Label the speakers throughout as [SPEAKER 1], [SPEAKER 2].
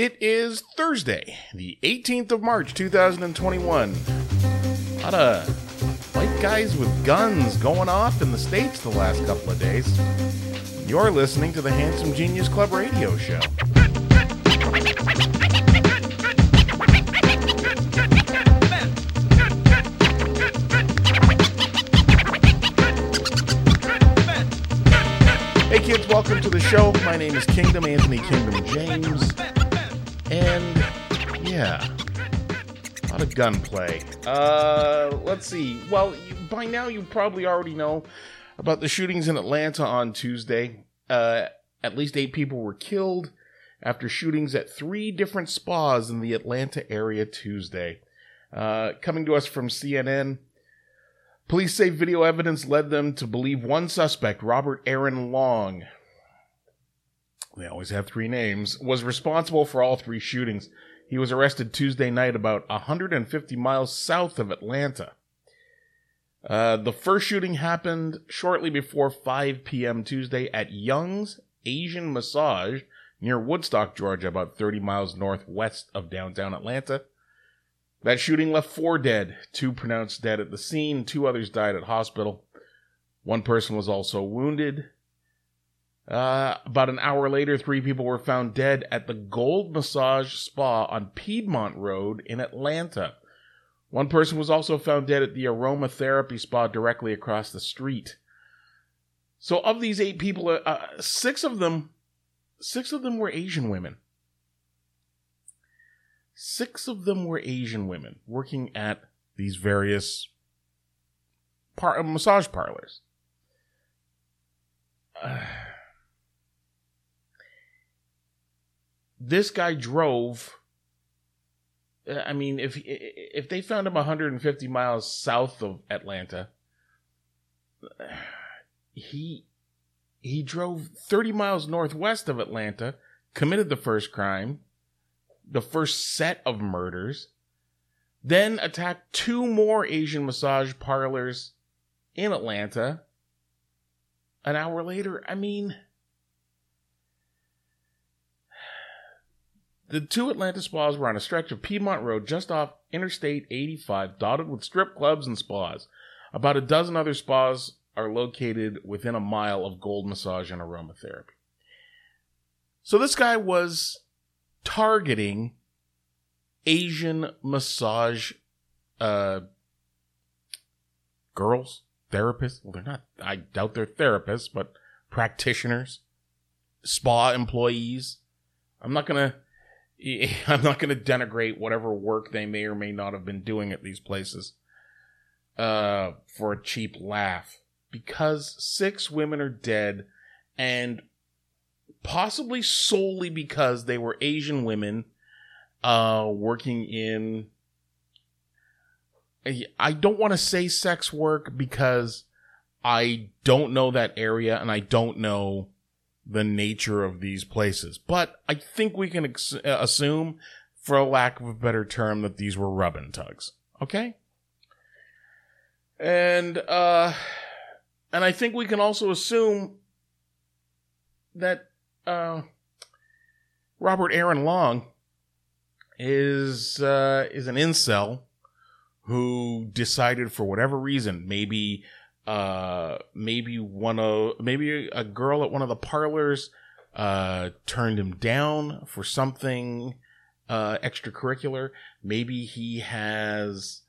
[SPEAKER 1] It is Thursday, the 18th of March, 2021. A lot of white guys with guns going off in the States the last couple of days. You're listening to the Handsome Genius Club radio show. Hey kids, welcome to the show. My name is Kingdom Anthony Kingdom James. And yeah, a lot of gunplay. Uh, let's see. Well, you, by now you probably already know about the shootings in Atlanta on Tuesday. Uh, at least eight people were killed after shootings at three different spas in the Atlanta area Tuesday. Uh, coming to us from CNN. Police say video evidence led them to believe one suspect, Robert Aaron Long, they always have three names, was responsible for all three shootings. He was arrested Tuesday night about 150 miles south of Atlanta. Uh, the first shooting happened shortly before 5 p.m. Tuesday at Young's Asian Massage near Woodstock, Georgia, about 30 miles northwest of downtown Atlanta. That shooting left four dead, two pronounced dead at the scene, two others died at hospital. One person was also wounded. Uh, about an hour later, three people were found dead at the Gold Massage Spa on Piedmont Road in Atlanta. One person was also found dead at the aromatherapy spa directly across the street. So, of these eight people, uh, uh six of them, six of them were Asian women. Six of them were Asian women working at these various par- massage parlors. Uh, this guy drove. Uh, I mean, if if they found him 150 miles south of Atlanta, he he drove 30 miles northwest of Atlanta, committed the first crime, the first set of murders, then attacked two more Asian massage parlors in Atlanta. An hour later, I mean, the two Atlanta spas were on a stretch of Piedmont Road just off Interstate 85, dotted with strip clubs and spas. About a dozen other spas are located within a mile of Gold Massage and Aromatherapy. So this guy was targeting Asian massage uh, girls, therapists. Well, they're not, I doubt they're therapists, but practitioners, spa employees. I'm not going to. I'm not going to denigrate whatever work they may or may not have been doing at these places uh, for a cheap laugh. Because six women are dead, and possibly solely because they were Asian women uh, working in. I don't want to say sex work because I don't know that area and I don't know the nature of these places. But I think we can ex- uh, assume, for a lack of a better term, that these were rub and tugs. Okay? And, uh, and I think we can also assume that uh, Robert Aaron Long is uh, is an incel who decided for whatever reason, maybe uh, maybe one of maybe a girl at one of the parlors uh, turned him down for something uh, extracurricular. Maybe he has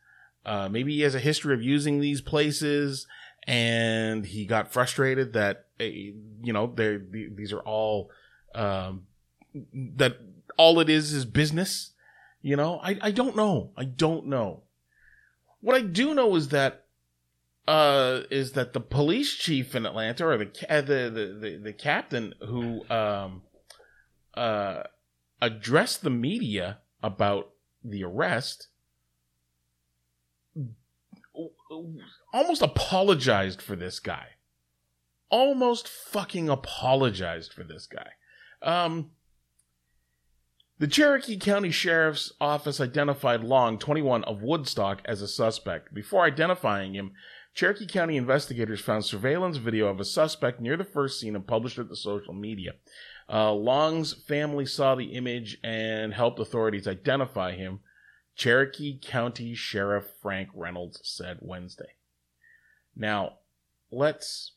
[SPEAKER 1] uh, maybe he has a history of using these places and he got frustrated that eh, you know they these are all um, that all it is is business. You know, I I don't know. I don't know. What I do know is that uh is that the police chief in Atlanta or the uh, the, the the the captain who um uh addressed the media about the arrest almost apologized for this guy. Almost fucking apologized for this guy. Um, the Cherokee County Sheriff's Office identified Long, 21, of Woodstock as a suspect. Before identifying him, Cherokee County investigators found surveillance video of a suspect near the first scene and published it to social media. Uh, Long's family saw the image and helped authorities identify him. Cherokee County Sheriff Frank Reynolds said Wednesday. Now, let's.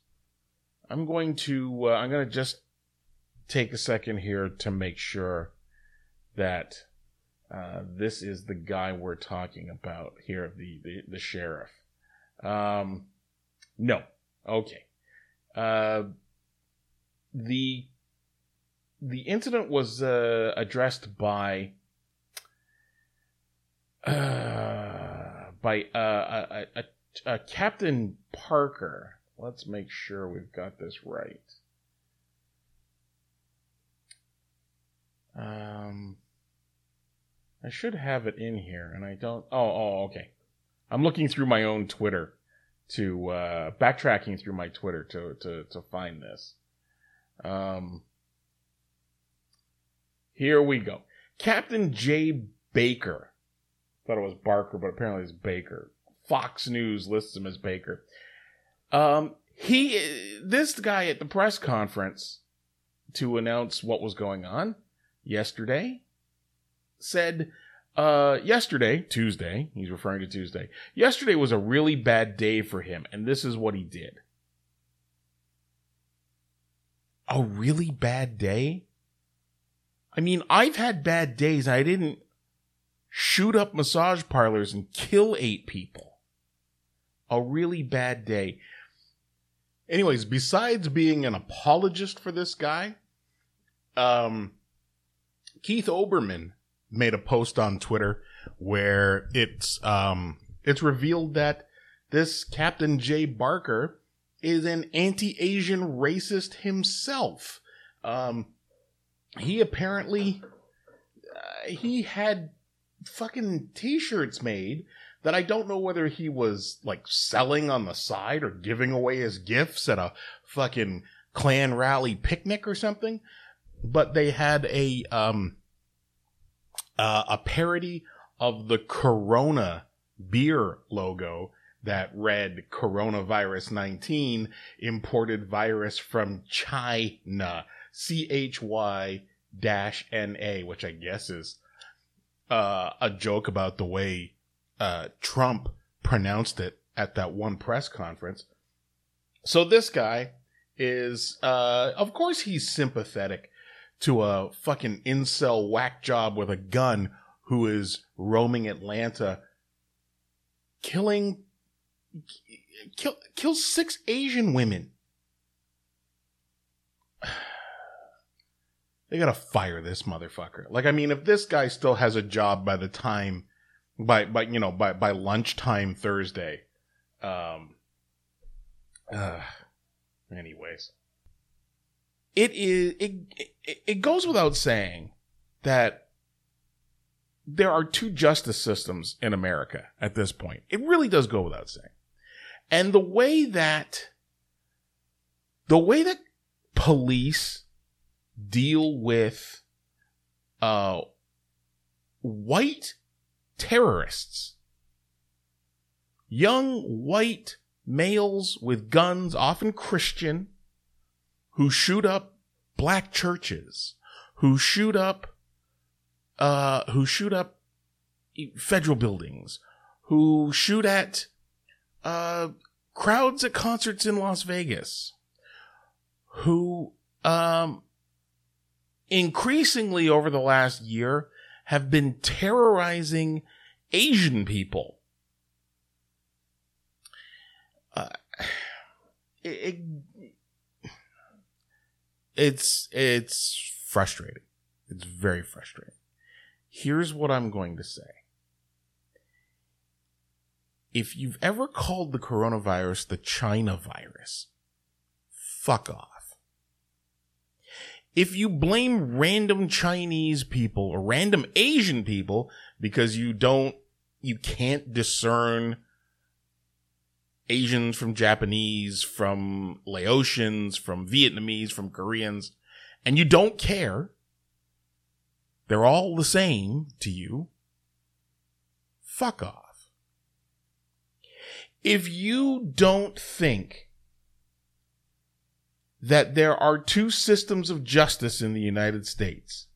[SPEAKER 1] I'm going to. Uh, I'm going to just take a second here to make sure that uh, this is the guy we're talking about here, the the, the sheriff. Um, no, okay. Uh, the the incident was uh, addressed by uh, by uh, a, a, a Captain Parker. Let's make sure we've got this right. Um, I should have it in here, and I don't. Oh, oh, okay. I'm looking through my own Twitter to uh, backtracking through my Twitter to to to find this. Um, here we go. Captain Jay Baker. Thought it was Barker, but apparently it's Baker. Fox News lists him as Baker. Um, he, this guy at the press conference to announce what was going on yesterday said, uh, yesterday, Tuesday, he's referring to Tuesday, yesterday was a really bad day for him, and this is what he did. A really bad day? I mean, I've had bad days. I didn't shoot up massage parlors and kill eight people. A really bad day. Anyways, besides being an apologist for this guy, um, Keith Olbermann made a post on Twitter where it's um, it's revealed that this Captain Jay Barker is an anti-Asian racist himself. Um, he apparently uh, he had fucking t-shirts made that I don't know whether he was like selling on the side or giving away as gifts at a fucking Klan rally picnic or something. But they had a um uh, a parody of the Corona beer logo that read coronavirus 19 imported virus from China C H Y dash N A, which I guess is uh, a joke about the way uh, Trump pronounced it at that one press conference. So this guy is, uh, of course, he's sympathetic to a fucking incel whack job with a gun who is roaming Atlanta, killing, kill, kill six Asian women. they gotta fire this motherfucker. Like, I mean, if this guy still has a job by the time, by, by, you know, by, by lunchtime Thursday, um, uh, anyways. It is, it, it, it goes without saying that there are two justice systems in America at this point. It really does go without saying. And the way that, the way that police deal with uh, white terrorists, young white males with guns, often Christian, who shoot up black churches, who shoot up, uh, who shoot up federal buildings, who shoot at uh, crowds at concerts in Las Vegas, who um, increasingly over the last year have been terrorizing Asian people. Uh, it, it, it's it's frustrating. It's very frustrating. Here's what I'm going to say. If you've ever called the coronavirus the China virus, fuck off if you blame random Chinese people or random Asian people because you don't, you can't discern Asians from Japanese, from Laotians, from Vietnamese, from Koreans, and you don't care, they're all the same to you, fuck off. If you don't think that there are two systems of justice in the United States,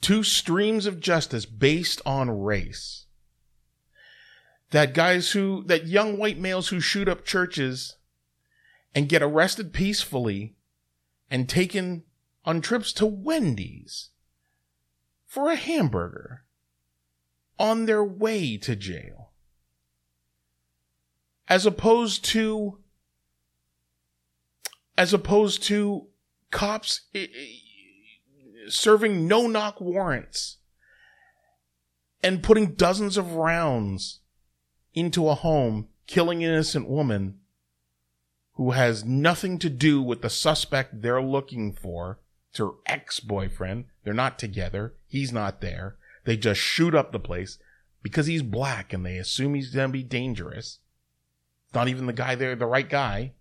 [SPEAKER 1] two streams of justice based on race. That guys who, that young white males who shoot up churches and get arrested peacefully and taken on trips to Wendy's for a hamburger on their way to jail. As opposed to as opposed to cops eh, eh, serving no knock warrants and putting dozens of rounds into a home, killing an innocent woman who has nothing to do with the suspect they're looking for. It's her ex boyfriend. They're not together. He's not there. They just shoot up the place because he's black and they assume he's going to be dangerous. not even the guy there, the right guy.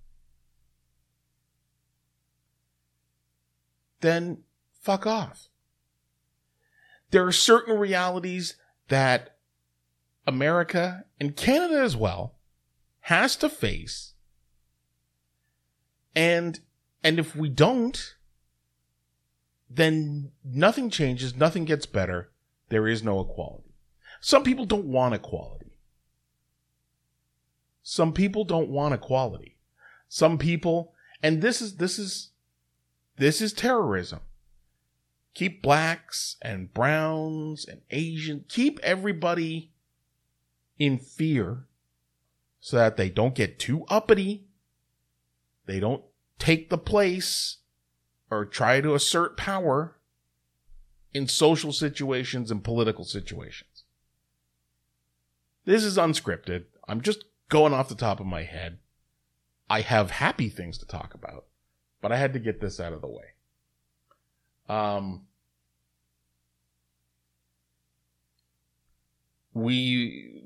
[SPEAKER 1] then fuck off. There are certain realities that America and Canada as well has to face. And and if we don't, then nothing changes, nothing gets better. There is no equality. Some people don't want equality. Some people don't want equality. Some people, and this is this is this is terrorism. Keep blacks and browns and Asians, keep everybody in fear so that they don't get too uppity. They don't take the place or try to assert power in social situations and political situations. This is unscripted. I'm just going off the top of my head. I have happy things to talk about but I had to get this out of the way. Um, we,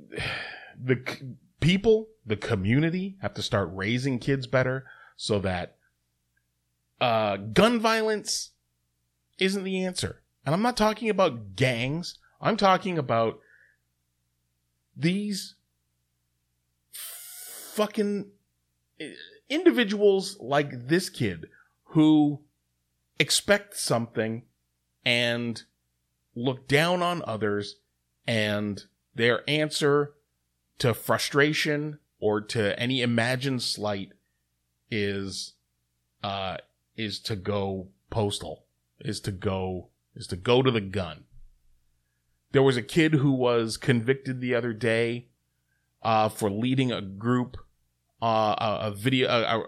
[SPEAKER 1] the people, the community have to start raising kids better so that uh, gun violence isn't the answer. And I'm not talking about gangs. I'm talking about these fucking individuals like this kid who expect something and look down on others and their answer to frustration or to any imagined slight is uh is to go postal is to go is to go to the gun there was a kid who was convicted the other day uh, for leading a group uh, a, a, video, a,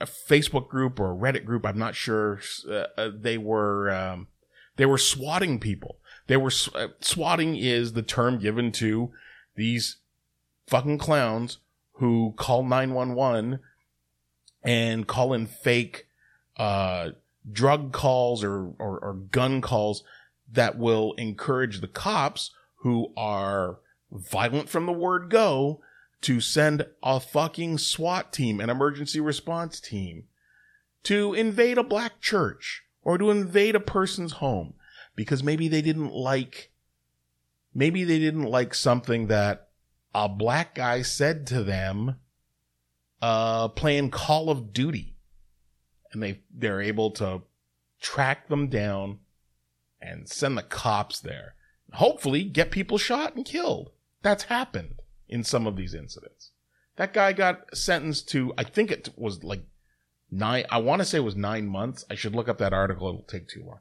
[SPEAKER 1] a, Facebook group or a Reddit group. I'm not sure. Uh, uh, they were um, they were swatting people. They were uh, swatting is the term given to these fucking clowns who call 911 and call in fake uh, drug calls or, or, or gun calls that will encourage the cops who are violent from the word go to send a fucking SWAT team, an emergency response team, to invade a black church or to invade a person's home because maybe they didn't like, maybe they didn't like something that a black guy said to them, uh, playing Call of Duty. And they, they're able to track them down and send the cops there. Hopefully get people shot and killed. That's happened in some of these incidents. That guy got sentenced to, I think it was like nine, I want to say it was nine months. I should look up that article. It'll take too long.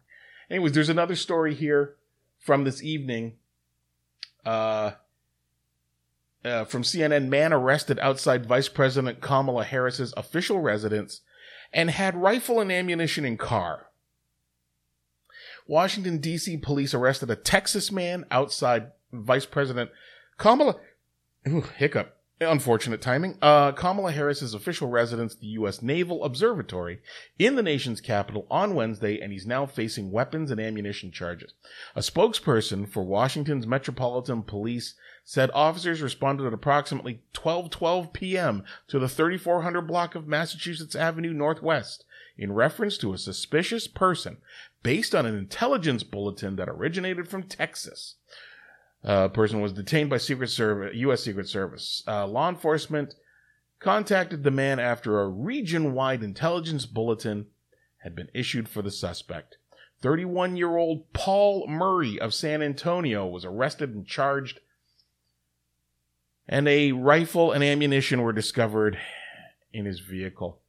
[SPEAKER 1] Anyways, there's another story here from this evening. Uh, uh, from CNN, man arrested outside Vice President Kamala Harris's official residence and had rifle and ammunition in car. Washington, D.C. police arrested a Texas man outside Vice President Kamala Ooh, hiccup. Unfortunate timing. Uh, Kamala Harris's official residence, the U.S. Naval Observatory, in the nation's capital on Wednesday, and he's now facing weapons and ammunition charges. A spokesperson for Washington's Metropolitan Police said officers responded at approximately 12:12 p.m. to the 3400 block of Massachusetts Avenue Northwest in reference to a suspicious person based on an intelligence bulletin that originated from Texas uh, person was detained by Secret Service, U.S. Secret Service. Uh, law enforcement contacted the man after a region wide intelligence bulletin had been issued for the suspect. 31 year old Paul Murray of San Antonio was arrested and charged, and a rifle and ammunition were discovered in his vehicle.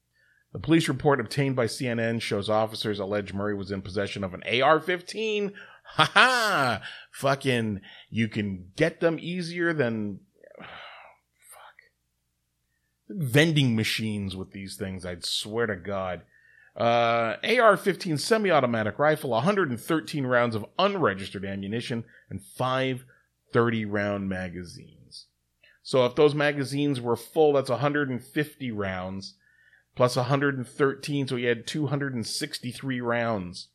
[SPEAKER 1] The police report obtained by CNN shows officers allege Murray was in possession of an AR 15. Ha ha! Fucking, you can get them easier than. Fuck. Vending machines with these things, I'd swear to God. Uh, AR 15 semi automatic rifle, 113 rounds of unregistered ammunition, and five 30 round magazines. So if those magazines were full, that's 150 rounds plus 113, so he had 263 rounds.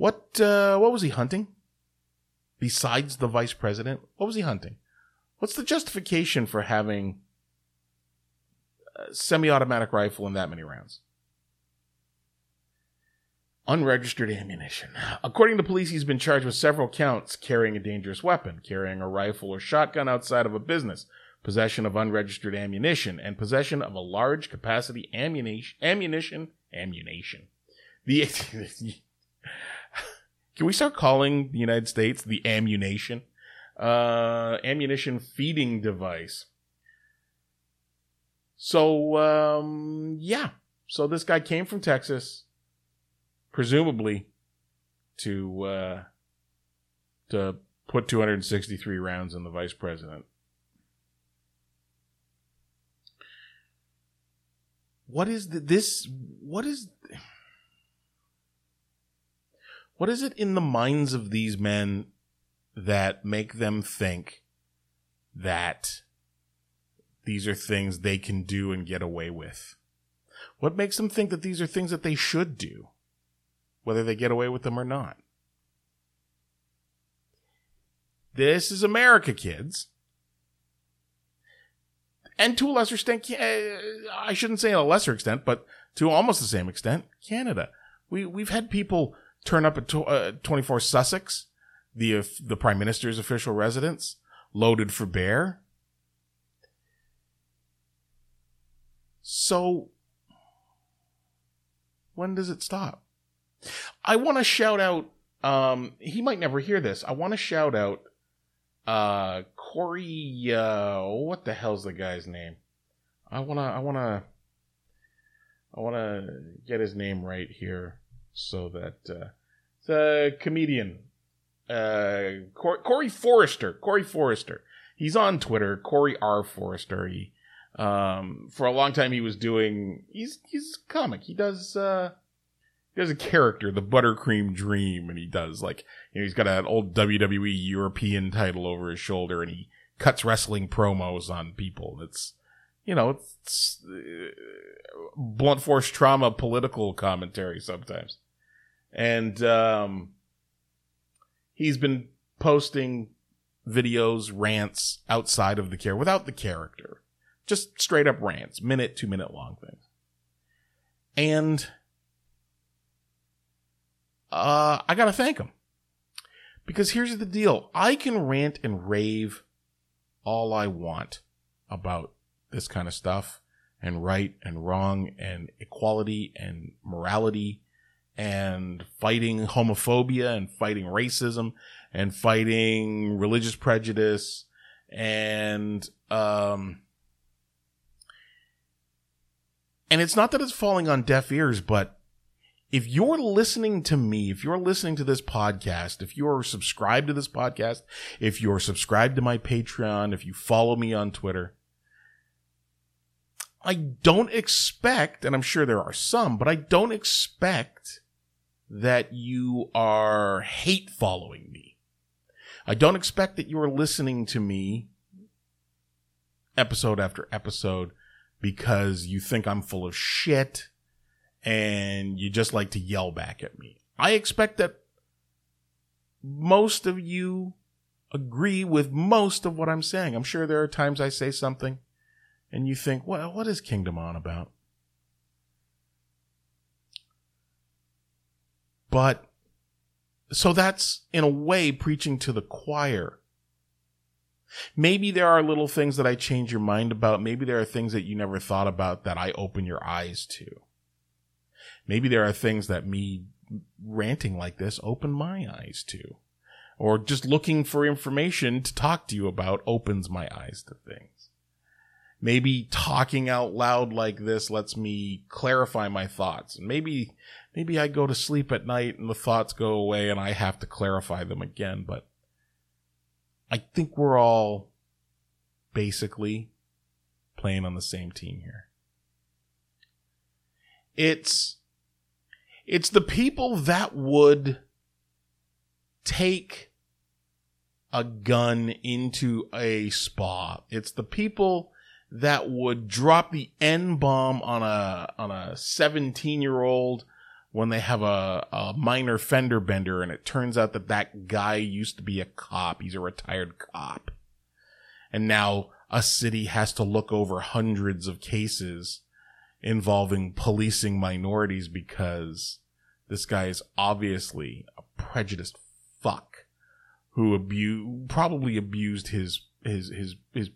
[SPEAKER 1] What uh, what was he hunting? Besides the vice president, what was he hunting? What's the justification for having a semi-automatic rifle and that many rounds? Unregistered ammunition. According to police, he's been charged with several counts carrying a dangerous weapon, carrying a rifle or shotgun outside of a business, possession of unregistered ammunition, and possession of a large capacity ammunition. Ammunition. Ammunition. The can we start calling the United States the ammunition? Uh, ammunition feeding device. So um, yeah, so this guy came from Texas, presumably to uh, to put 263 rounds in the vice president. what is the, this what is what is it in the minds of these men that make them think that these are things they can do and get away with? What makes them think that these are things that they should do whether they get away with them or not? This is america kids. And to a lesser extent, I shouldn't say a lesser extent, but to almost the same extent, Canada. We we've had people turn up at uh, 24 Sussex, the uh, the prime minister's official residence, loaded for bear. So when does it stop? I want to shout out. Um, he might never hear this. I want to shout out uh Corey uh what the hell's the guy's name? I wanna I wanna I wanna get his name right here so that uh the comedian uh Corey Forrester. Corey Forrester. He's on Twitter, Corey R. Forrester. He um for a long time he was doing he's he's a comic. He does uh he has a character, the Buttercream Dream, and he does like you know he's got an old WWE European title over his shoulder, and he cuts wrestling promos on people. It's you know it's uh, blunt force trauma political commentary sometimes, and um, he's been posting videos, rants outside of the care without the character, just straight up rants, minute, two minute long things, and uh, I gotta thank him. Because here's the deal. I can rant and rave all I want about this kind of stuff and right and wrong and equality and morality and fighting homophobia and fighting racism and fighting religious prejudice and um and it's not that it's falling on deaf ears but if you're listening to me, if you're listening to this podcast, if you're subscribed to this podcast, if you're subscribed to my Patreon, if you follow me on Twitter, I don't expect, and I'm sure there are some, but I don't expect that you are hate following me. I don't expect that you are listening to me episode after episode because you think I'm full of shit and you just like to yell back at me. I expect that most of you agree with most of what I'm saying. I'm sure there are times I say something and you think, well, what is Kingdom on about? But so that's in a way preaching to the choir. Maybe there are little things that I change your mind about. Maybe there are things that you never thought about that I open your eyes to. Maybe there are things that me ranting like this open my eyes to. Or just looking for information to talk to you about opens my eyes to things. Maybe talking out loud like this lets me clarify my thoughts. Maybe, maybe I go to sleep at night and the thoughts go away and I have to clarify them again, but I think we're all basically playing on the same team here. It's it's the people that would take a gun into a spa. It's the people that would drop the N bomb on a on a 17 year old when they have a, a minor fender bender and it turns out that that guy used to be a cop. He's a retired cop. And now a city has to look over hundreds of cases involving policing minorities because this guy is obviously a prejudiced fuck who abu- probably abused his, his, his, his,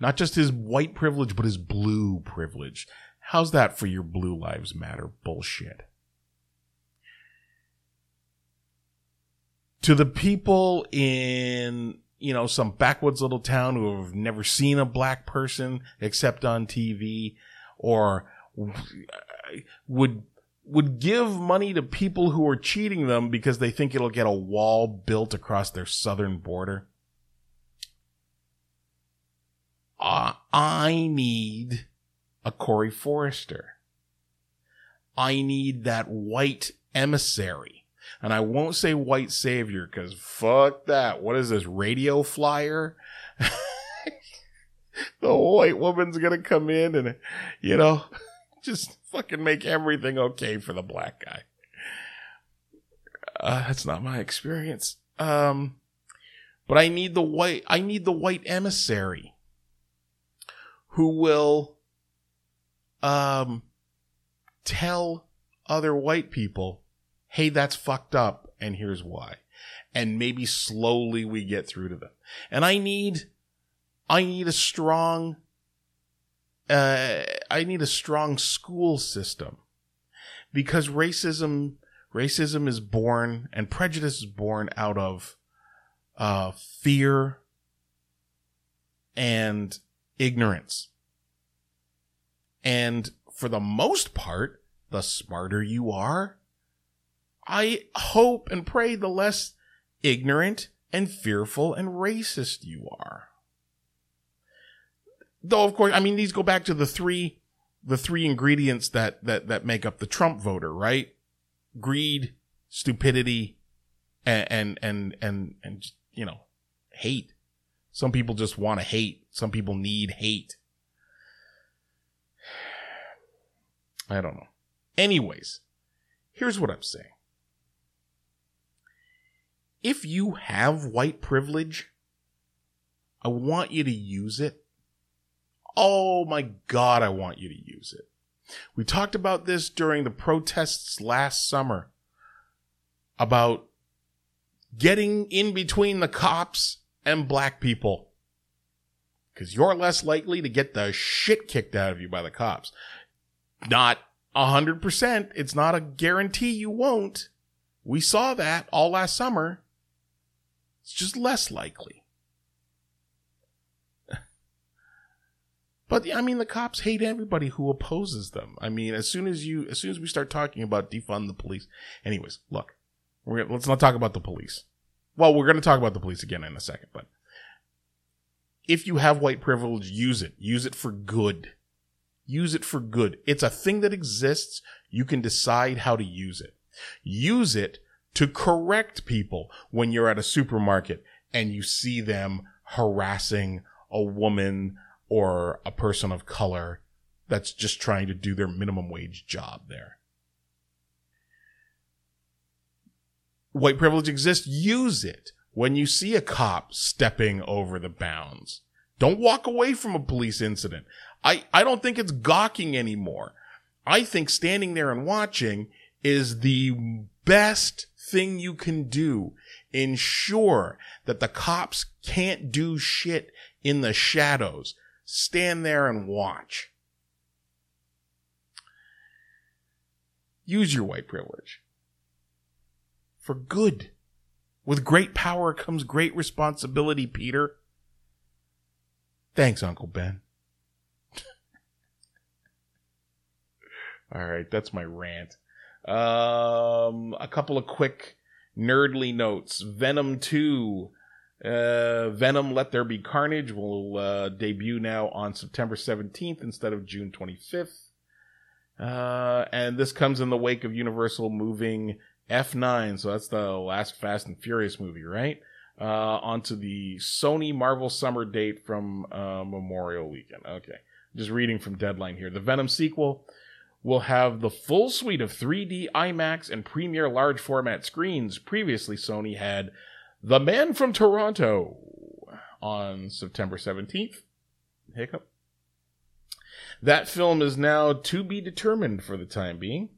[SPEAKER 1] not just his white privilege, but his blue privilege. How's that for your blue lives matter bullshit? to the people in you know some backwoods little town who have never seen a black person except on TV or would would give money to people who are cheating them because they think it'll get a wall built across their southern border. Uh, I need a Corey Forrester. I need that white emissary and I won't say white savior because fuck that. What is this, radio flyer? the white woman's gonna come in and, you know, just fucking make everything okay for the black guy. Uh, that's not my experience. Um, but I need the white, I need the white emissary who will, um, tell other white people hey, that's fucked up, and here's why. And maybe slowly we get through to them. And I need, I need a strong, uh, I need a strong school system because racism, racism is born and prejudice is born out of, uh, fear and ignorance. And for the most part, the smarter you are, I hope and pray the less ignorant and fearful and racist you are. Though, of course, I mean, these go back to the three, the three ingredients that, that, that make up the Trump voter, right? Greed, stupidity, and, and, and, and, and you know, hate. Some people just want to hate. Some people need hate. I don't know. Anyways, here's what I'm saying if you have white privilege, I want you to use it. Oh my God, I want you to use it. We talked about this during the protests last summer about getting in between the cops and black people. Cause you're less likely to get the shit kicked out of you by the cops. Not a hundred percent. It's not a guarantee you won't. We saw that all last summer. It's just less likely. But I mean, the cops hate everybody who opposes them. I mean, as soon as you, as soon as we start talking about defund the police, anyways, look, we're, let's not talk about the police. Well, we're going to talk about the police again in a second, but if you have white privilege, use it. Use it for good. Use it for good. It's a thing that exists. You can decide how to use it. Use it to correct people when you're at a supermarket and you see them harassing a woman or a person of color that's just trying to do their minimum wage job there. White privilege exists. Use it when you see a cop stepping over the bounds. Don't walk away from a police incident. I, I don't think it's gawking anymore. I think standing there and watching is the best thing you can do. Ensure that the cops can't do shit in the shadows. Stand there and watch. Use your white privilege. For good. With great power comes great responsibility, Peter. Thanks, Uncle Ben. All right, that's my rant. Um, a couple of quick nerdly notes. Venom 2. Uh, Venom Let There Be Carnage will uh, debut now on September 17th instead of June 25th. Uh, and this comes in the wake of Universal moving F9, so that's the last Fast and Furious movie, right? Uh, onto the Sony Marvel summer date from uh, Memorial Weekend. Okay. Just reading from Deadline here. The Venom sequel will have the full suite of 3D IMAX and premiere large format screens. Previously, Sony had The Man from Toronto on September 17th. Hiccup. That film is now to be determined for the time being.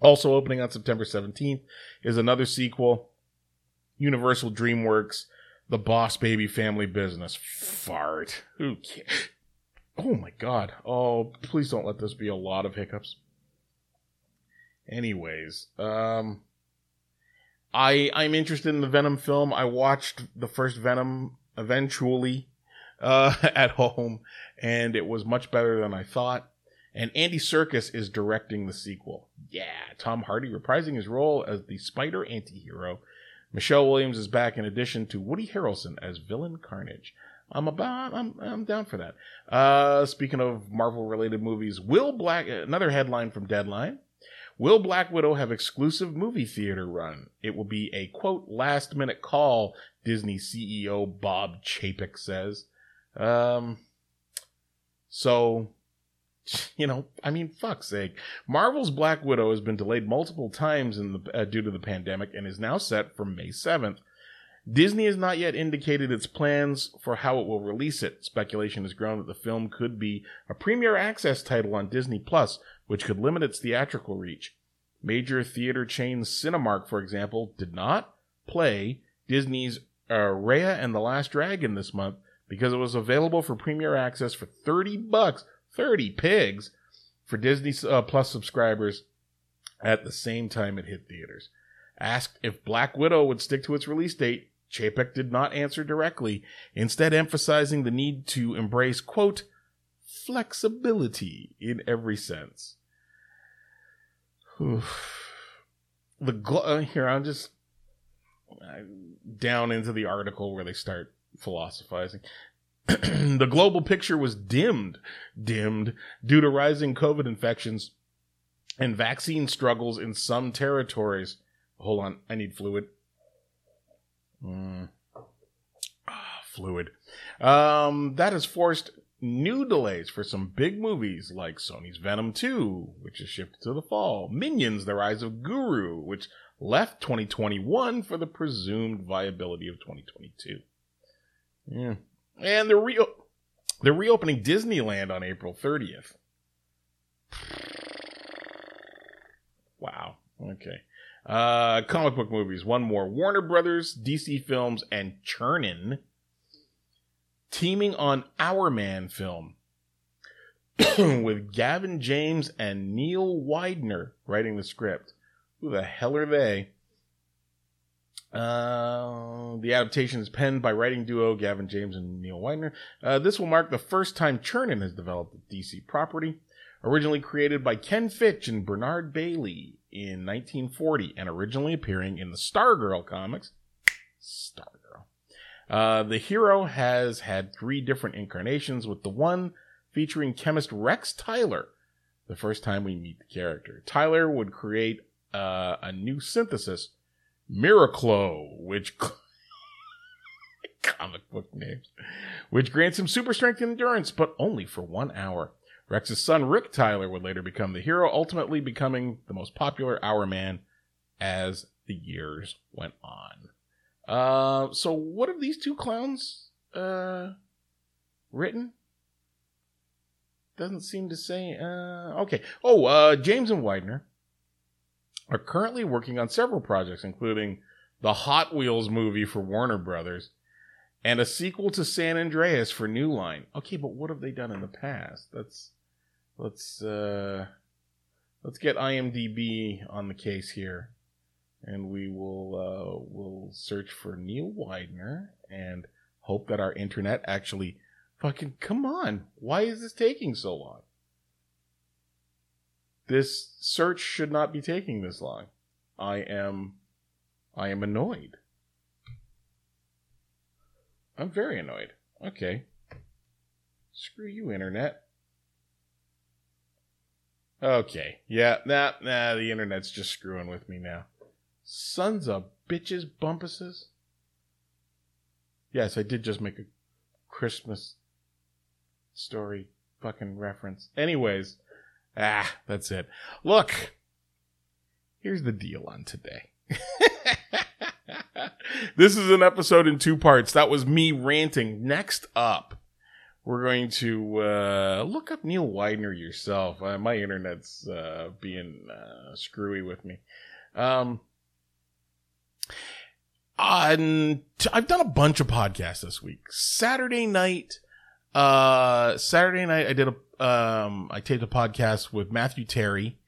[SPEAKER 1] Also opening on September 17th is another sequel, Universal DreamWorks, The Boss Baby Family Business. Fart. Who cares? Oh my god. Oh, please don't let this be a lot of hiccups. Anyways, um I I'm interested in the Venom film. I watched the first Venom eventually uh at home and it was much better than I thought. And Andy Serkis is directing the sequel. Yeah, Tom Hardy reprising his role as the spider anti-hero. Michelle Williams is back in addition to Woody Harrelson as villain Carnage. I'm about I'm I'm down for that. Uh, speaking of Marvel related movies, will Black another headline from Deadline. Will Black Widow have exclusive movie theater run? It will be a quote last minute call. Disney CEO Bob Chapek says. Um, so, you know, I mean, fuck's sake. Marvel's Black Widow has been delayed multiple times in the, uh, due to the pandemic and is now set for May 7th. Disney has not yet indicated its plans for how it will release it. Speculation has grown that the film could be a premiere access title on Disney Plus, which could limit its theatrical reach. Major theater chain Cinemark, for example, did not play Disney's uh, Raya and the Last Dragon this month because it was available for premiere access for 30 bucks, 30 pigs for Disney uh, Plus subscribers at the same time it hit theaters. Asked if Black Widow would stick to its release date, Chapek did not answer directly, instead emphasizing the need to embrace, quote, flexibility in every sense. Oof. The glo- uh, here I'm just uh, down into the article where they start philosophizing. the global picture was dimmed, dimmed due to rising COVID infections and vaccine struggles in some territories. Hold on, I need fluid. Mm. Ah, fluid. Um, that has forced new delays for some big movies like Sony's Venom 2, which is shifted to the fall, Minions: The Rise of Gru, which left 2021 for the presumed viability of 2022. Yeah. And they're, re- they're reopening Disneyland on April 30th. Wow. Okay. Uh, comic book movies. One more. Warner Brothers, DC Films, and Chernin teaming on Hourman film with Gavin James and Neil Widener writing the script. Who the hell are they? Uh, the adaptation is penned by writing duo Gavin James and Neil Widener. Uh, this will mark the first time Chernin has developed a DC property. Originally created by Ken Fitch and Bernard Baily in 1940 and originally appearing in the Stargirl comics. Stargirl. Uh, the hero has had three different incarnations, with the one featuring chemist Rex Tyler. The first time we meet the character, Tyler would create uh, a new synthesis Miraclo, which comic book names, which grants him super strength and endurance, but only for one hour. Rex's son Rick Tyler would later become the hero, ultimately becoming the most popular Hourman as the years went on. Uh, so what have these two clowns uh, written? Doesn't seem to say. Uh, okay. Oh, uh, James and Widener are currently working on several projects, including the Hot Wheels movie for Warner Brothers and a sequel to San Andreas for New Line. Okay, but what have they done in the past? Let's let's uh let's get IMDb on the case here. And we will uh we'll search for Neil Widener and hope that our internet actually fucking come on. Why is this taking so long? This search should not be taking this long. I am I am annoyed. I'm very annoyed. Okay. Screw you, internet. Okay. Yeah, nah, nah, the internet's just screwing with me now. Sons of bitches, bumpuses. Yes, I did just make a Christmas story fucking reference. Anyways, ah, that's it. Look, here's the deal on today. this is an episode in two parts. That was me ranting. Next up, we're going to uh, look up Neil Widener yourself. Uh, my internet's uh, being uh, screwy with me. Um, I've done a bunch of podcasts this week. Saturday night, uh, Saturday night I did a, um, I taped a podcast with Matthew Terry,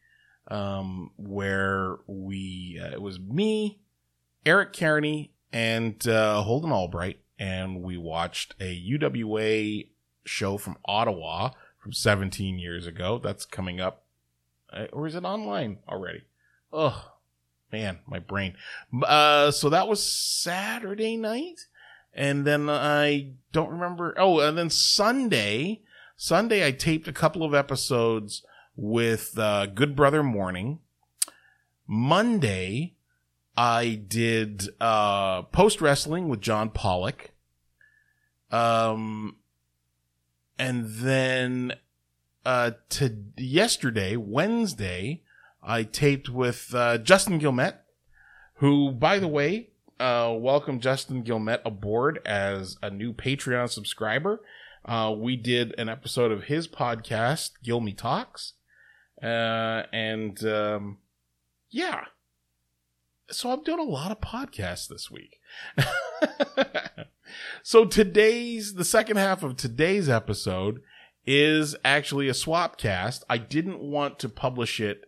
[SPEAKER 1] um, where we, uh, it was me, Eric Kearney, and uh, Holden Albright, and we watched a UWA show from Ottawa from 17 years ago. That's coming up, uh, or is it online already? Oh man, my brain. Uh, so that was Saturday night, and then I don't remember. Oh, and then Sunday, Sunday I taped a couple of episodes with uh, Good Brother Morning. Monday, I did uh, post wrestling with John Pollock. Um, and then uh, to yesterday, Wednesday, I taped with uh, Justin Gilmet, who, by the way, uh, welcome Justin Gilmet aboard as a new Patreon subscriber. Uh, we did an episode of his podcast, Gilmy Talks, uh, and um, yeah, so I'm doing a lot of podcasts this week. so today's the second half of today's episode is actually a swap cast. I didn't want to publish it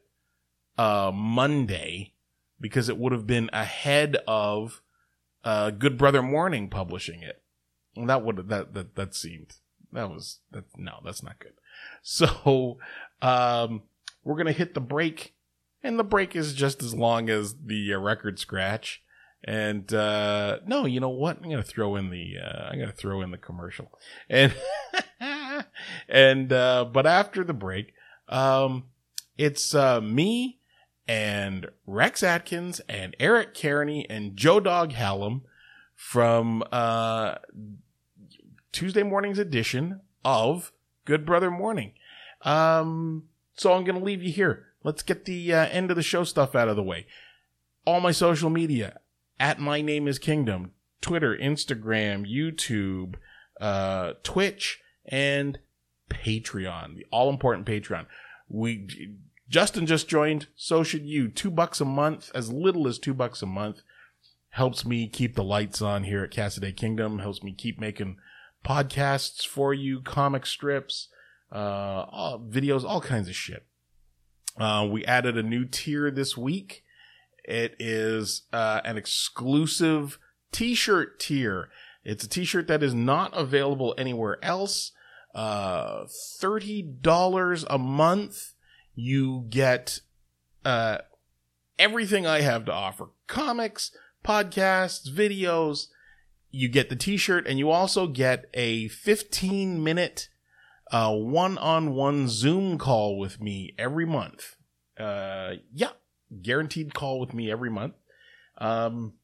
[SPEAKER 1] uh Monday because it would have been ahead of uh Good Brother Morning publishing it. And that would that that that seemed that was that no, that's not good. So um we're to hit the break and the break is just as long as the uh, record scratch. And uh, no, you know what? I'm gonna throw in the uh, I'm gonna throw in the commercial, and and uh, but after the break, um, it's uh, me and Rex Atkins and Eric Kearney and Joe Dog Hallam from uh, Tuesday morning's edition of Good Brother Morning. Um, so I'm gonna leave you here let's get the uh, end of the show stuff out of the way. All my social media at my name is Kingdom, Twitter, Instagram, YouTube, uh, Twitch, and Patreon, the all important Patreon. We Justin just joined, so should you. Two bucks a month, as little as two bucks a month, helps me keep the lights on here at Cassaday Kingdom. Helps me keep making podcasts for you, comic strips, uh, all, videos, all kinds of shit. Uh, we added a new tier this week. It is uh, an exclusive t-shirt tier. It's a t-shirt that is not available anywhere else. Uh, $30 a month. You get, uh, everything I have to offer. Comics, podcasts, videos. You get the t-shirt and you also get a 15 minute a one-on-one Zoom call with me every month. Uh, yeah, guaranteed call with me every month. Um,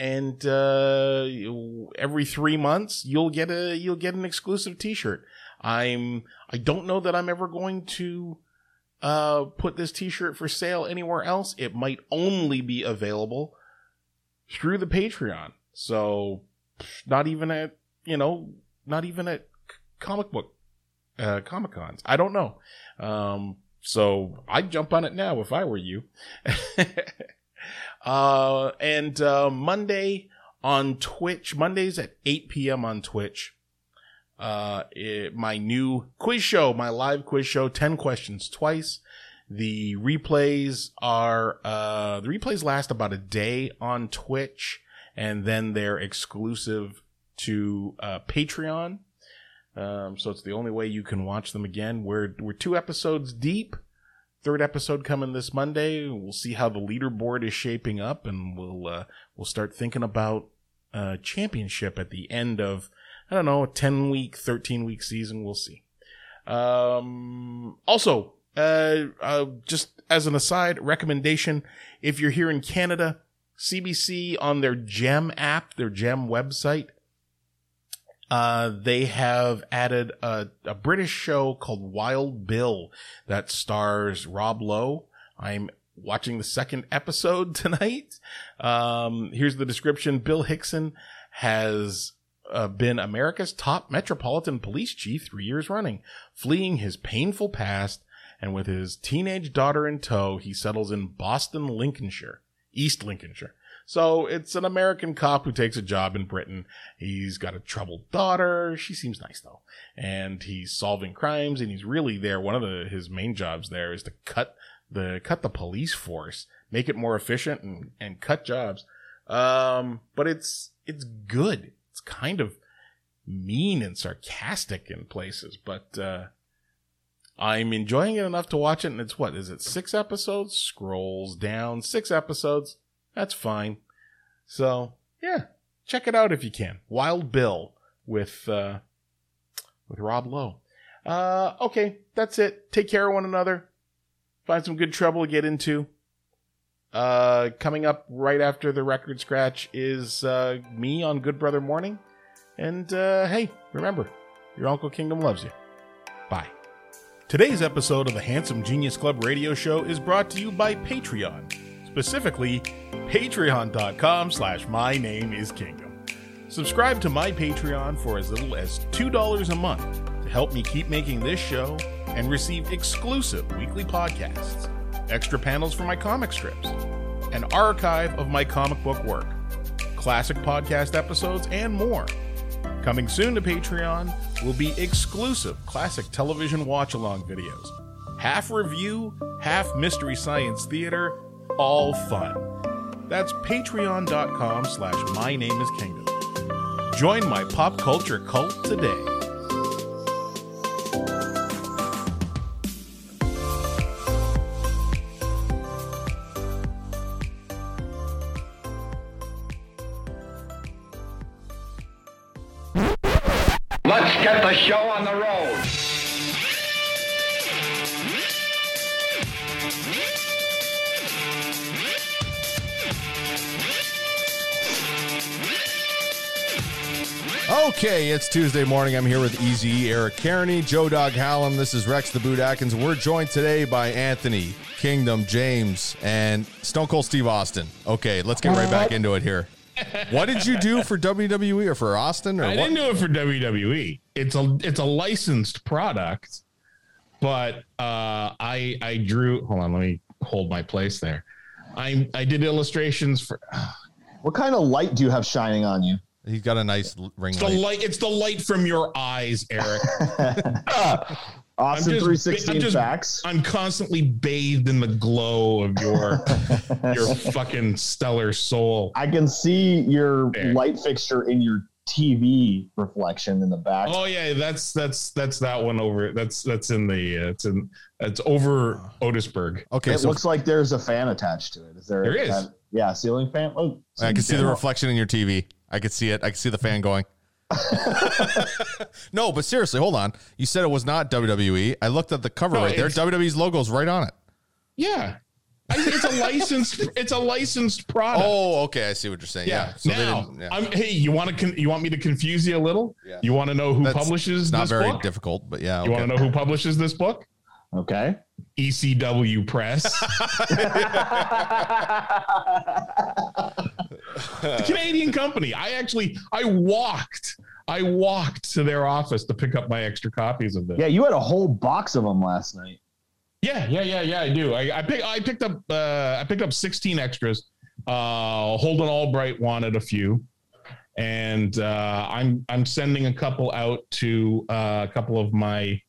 [SPEAKER 1] and uh, every three months you'll get a you'll get an exclusive T-shirt. I'm I don't know that I'm ever going to uh, put this T-shirt for sale anywhere else. It might only be available through the Patreon. So not even at you know not even at comic book uh, Comic Cons. I don't know. Um, So I'd jump on it now if I were you. uh, and uh, Monday on Twitch, Mondays at 8 p.m. on Twitch. Uh, it, my new quiz show, my live quiz show, 10 questions twice. The replays are, uh, the replays last about a day on Twitch and then they're exclusive to, uh, Patreon. Um, so it's the only way you can watch them again. We're, we're two episodes deep. Third episode coming this Monday. We'll see how the leaderboard is shaping up and we'll, uh, we'll start thinking about, uh, championship at the end of, I don't know, a 10 week, 13 week season. We'll see. Um, also, uh, uh, just as an aside recommendation, if you're here in Canada, CBC on their Gem app, their Gem website, uh, they have added a, a British show called Wild Bill that stars Rob Lowe. I'm watching the second episode tonight. Um, here's the description. Bill Hixon has uh, been America's top metropolitan police chief three years running, fleeing his painful past, and with his teenage daughter in tow, he settles in Boston, Lincolnshire, East Lincolnshire. So it's an American cop who takes a job in Britain. He's got a troubled daughter. She seems nice though. And he's solving crimes and he's really there. One of the, his main jobs there is to cut the, cut the police force, make it more efficient and, and cut jobs. Um, but it's, it's good. It's kind of mean and sarcastic in places, but, uh, I'm enjoying it enough to watch it, and it's what is it? Six episodes? Scrolls down, six episodes. That's fine. So yeah, check it out if you can. Wild Bill with uh, with Rob Lowe. Uh, okay, that's it. Take care of one another. Find some good trouble to get into. Uh, coming up right after the record scratch is uh, me on Good Brother Morning. And uh, hey, remember, your Uncle Kingdom loves you. Today's episode of the Handsome Genius Club radio show is brought to you by Patreon, specifically patreon.com slash my name is kingdom. Subscribe to my Patreon for as little as $2 a month to help me keep making this show and receive exclusive weekly podcasts, extra panels for my comic strips, an archive of my comic book work, classic podcast episodes, and more. Coming soon to Patreon will be exclusive classic television watch along videos. Half review, half mystery science theater, all fun. That's patreon.com slash my name is kingdom. Join my pop culture cult today.
[SPEAKER 2] Okay, it's Tuesday morning. I'm here with Easy Eric Kearney, Joe Dog Hallam. This is Rex the Boot Atkins. We're joined today by Anthony, Kingdom, James, and Stone Cold Steve Austin. Okay, let's get right back into it here. What did you do for WWE or for Austin or
[SPEAKER 3] I
[SPEAKER 2] what?
[SPEAKER 3] didn't do it for WWE. It's a it's a licensed product, but uh, I I drew. Hold on, let me hold my place there. I I did illustrations for
[SPEAKER 4] What kind of light do you have shining on you?
[SPEAKER 2] He's got a nice ring
[SPEAKER 3] it's the
[SPEAKER 2] light.
[SPEAKER 3] light. It's the light from your eyes, Eric.
[SPEAKER 4] Austin 316
[SPEAKER 3] I'm
[SPEAKER 4] facts.
[SPEAKER 3] I'm constantly bathed in the glow of your your fucking stellar soul.
[SPEAKER 4] I can see your
[SPEAKER 3] There.
[SPEAKER 4] light fixture in your TV reflection in the back.
[SPEAKER 3] Oh yeah, that's that's that's that one over. That's that's in the uh, it's in it's over Otisburg.
[SPEAKER 2] Okay,
[SPEAKER 4] it
[SPEAKER 2] so
[SPEAKER 4] looks like there's a fan attached to it. Is there?
[SPEAKER 3] There is.
[SPEAKER 4] that- yeah, ceiling fan. Oh,
[SPEAKER 2] I can see the reflection in your TV. I could see it. I could see the fan going. no, but seriously, hold on. You said it was not WWE. I looked at the cover
[SPEAKER 3] No,
[SPEAKER 2] right there.
[SPEAKER 3] it's-
[SPEAKER 2] WWE's logo's right on it.
[SPEAKER 3] Yeah, I, it's a licensed. It's a licensed product.
[SPEAKER 2] Oh, okay. I see what you're saying. Yeah.
[SPEAKER 3] yeah.
[SPEAKER 2] So
[SPEAKER 3] now.
[SPEAKER 2] Yeah.
[SPEAKER 3] I'm, hey, you want to con- you want me to confuse you a little?
[SPEAKER 2] Yeah.
[SPEAKER 3] You want to know who
[SPEAKER 2] That's-
[SPEAKER 3] publishes
[SPEAKER 2] It's not very
[SPEAKER 3] book?
[SPEAKER 2] difficult, but yeah.
[SPEAKER 3] You want to know who publishes this book?
[SPEAKER 4] Okay.
[SPEAKER 3] ECW Press, the Canadian company. I actually I walked. I walked to their office to pick up my extra copies of this.
[SPEAKER 4] yeah, you had a whole box of them last night.
[SPEAKER 1] Yeah, yeah, yeah, yeah. I do. I, I pick. I picked up. Uh, I picked up sixteen extras. Uh, Holden Albright wanted a few, and uh, I'm I'm sending a couple out to uh, a couple of my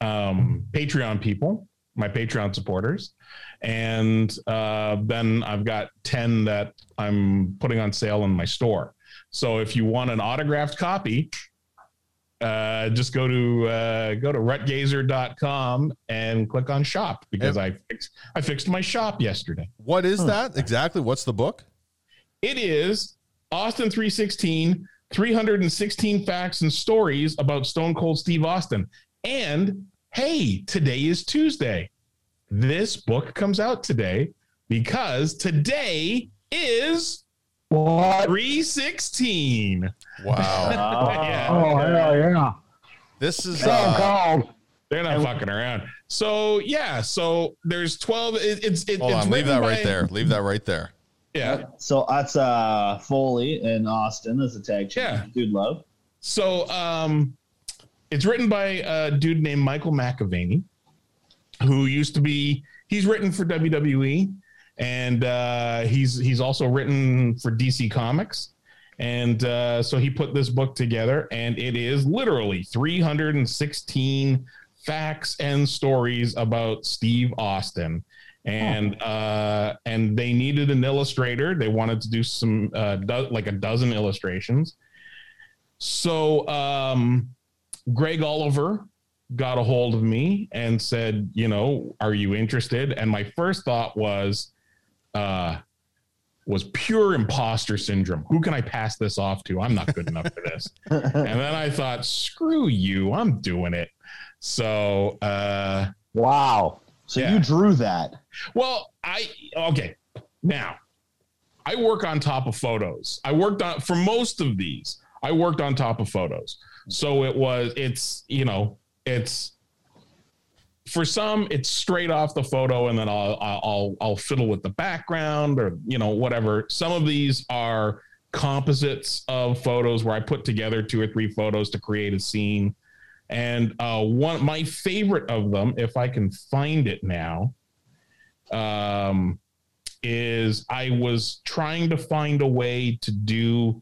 [SPEAKER 1] um, Patreon people, my Patreon supporters, and uh, then I've got ten that I'm putting on sale in my store. So if you want an autographed copy, uh, just go to uh, go to rutgazer.com and click on shop because I fixed I fixed my shop yesterday.
[SPEAKER 2] What is that exactly? What's the book?
[SPEAKER 1] It is Austin 316, 316 facts and stories about Stone Cold Steve Austin. And hey, today is Tuesday. This book comes out today because today is
[SPEAKER 5] What?
[SPEAKER 1] 316.
[SPEAKER 2] Wow.
[SPEAKER 1] Yeah.
[SPEAKER 5] Oh, hell yeah.
[SPEAKER 2] this is
[SPEAKER 5] Damn
[SPEAKER 2] uh,
[SPEAKER 5] cold.
[SPEAKER 1] They're not fucking around. So yeah, so there's 12. It, it's it,
[SPEAKER 2] hold
[SPEAKER 1] it's
[SPEAKER 2] on, leave
[SPEAKER 1] written
[SPEAKER 2] that right
[SPEAKER 1] by-
[SPEAKER 2] there. Leave that right there.
[SPEAKER 1] Yeah.
[SPEAKER 4] So that's uh Foley and Austin as a tag team.
[SPEAKER 1] Yeah.
[SPEAKER 4] Dude love.
[SPEAKER 1] So um, it's written by a dude named Michael McAvennie, who used to be. He's written for WWE, and uh, he's he's also written for DC Comics. And uh, so he put this book together, and it is literally 316 facts and stories about Steve Austin. And uh, and they needed an illustrator. They wanted to do some uh, do- like a dozen illustrations. So um, Greg Oliver got a hold of me and said, you know, are you interested? And my first thought was, uh, was pure imposter syndrome. Who can I pass this off to? I'm not good enough for this. and then I thought, screw you, I'm doing it. So, uh,
[SPEAKER 5] Wow.
[SPEAKER 4] So
[SPEAKER 1] Yeah.
[SPEAKER 4] you drew that.
[SPEAKER 1] well, I okay. Now, I work on top of photos. I worked on for most of these. I worked on top of photos. So it was it's, you know, it's for some it's straight off the photo and then I'll I'll I'll, fiddle with the background or you know whatever. Some of these are composites of photos where I put together two or three photos to create a scene. And uh, one my favorite of them, if I can find it now, um, is I was trying to find a way to do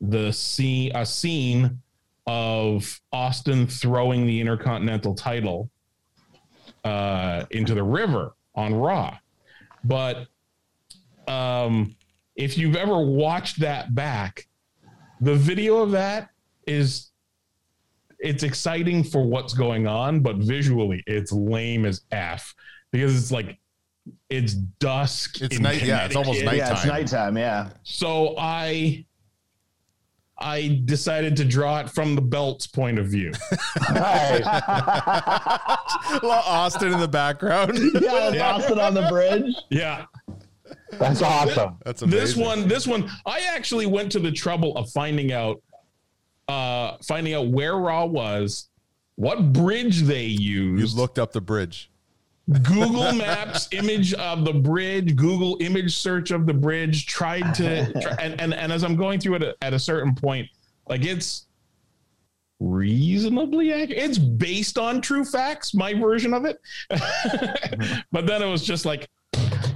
[SPEAKER 1] the scene a scene of Austin throwing the Intercontinental title uh, into the river on Raw, but um, if you've ever watched that back, the video of that is it's exciting for what's going on, but visually it's lame as f because it's like it's dusk.
[SPEAKER 2] It's
[SPEAKER 1] in
[SPEAKER 2] night- yeah, it's almost
[SPEAKER 1] Connecticut.
[SPEAKER 2] night-
[SPEAKER 4] Yeah, it's
[SPEAKER 2] Nighttime.
[SPEAKER 4] nighttime. Yeah.
[SPEAKER 1] So I I decided to draw it from the belt's point of view.
[SPEAKER 5] Nice.
[SPEAKER 2] Austin in the background.
[SPEAKER 4] yeah, it's Austin on the bridge.
[SPEAKER 1] yeah.
[SPEAKER 5] That's awesome.
[SPEAKER 2] That's amazing.
[SPEAKER 1] This one, this one, I actually went to the trouble of finding out uh finding out where Raw was, what bridge they used.
[SPEAKER 2] You looked up the bridge.
[SPEAKER 1] Google Maps image of the bridge, Google image search of the bridge, tried to try, and, and and as I'm going through it at, at a certain point, like it's reasonably accurate. It's based on true facts, my version of it. Mm-hmm. but then it was just like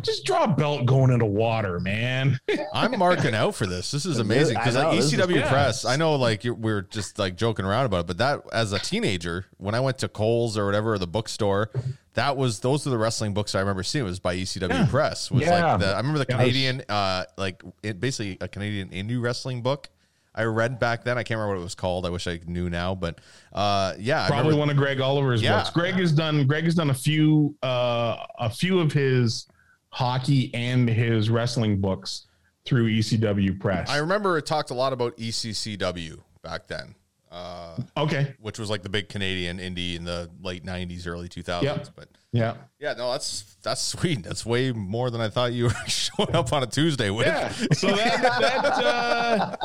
[SPEAKER 1] just draw a belt going into water, man.
[SPEAKER 2] I'm marking out for this. This is amazing because
[SPEAKER 4] know,
[SPEAKER 2] like
[SPEAKER 4] this is
[SPEAKER 2] ECW
[SPEAKER 1] good.
[SPEAKER 2] Press. I know like you we're just like joking around about it, but that as a teenager, when I went to Coles or whatever, or the bookstore, that was those are the wrestling books I remember seeing. It was by ECW Press. Was
[SPEAKER 5] Yeah.
[SPEAKER 2] like the, I remember the
[SPEAKER 1] Yeah.
[SPEAKER 2] Canadian, uh, like it basically a Canadian indie wrestling book. I read back then. I can't remember what it was called. I wish I knew now, but uh, yeah, I
[SPEAKER 1] Probably
[SPEAKER 2] remember-
[SPEAKER 1] one of Greg Oliver's
[SPEAKER 2] Yeah.
[SPEAKER 1] books. Greg has done Greg has done a few uh a few of his hockey and his wrestling books through ECW Press.
[SPEAKER 2] I remember it talked a lot about ECCW back then. Uh,
[SPEAKER 1] okay.
[SPEAKER 2] which was like the big Canadian indie in the late '90s, early 2000s.
[SPEAKER 1] Yep.
[SPEAKER 2] But
[SPEAKER 1] Yeah.
[SPEAKER 2] yeah, no, that's that's sweet. That's way more than I thought you were showing up on a Tuesday with.
[SPEAKER 1] Yeah. So that that uh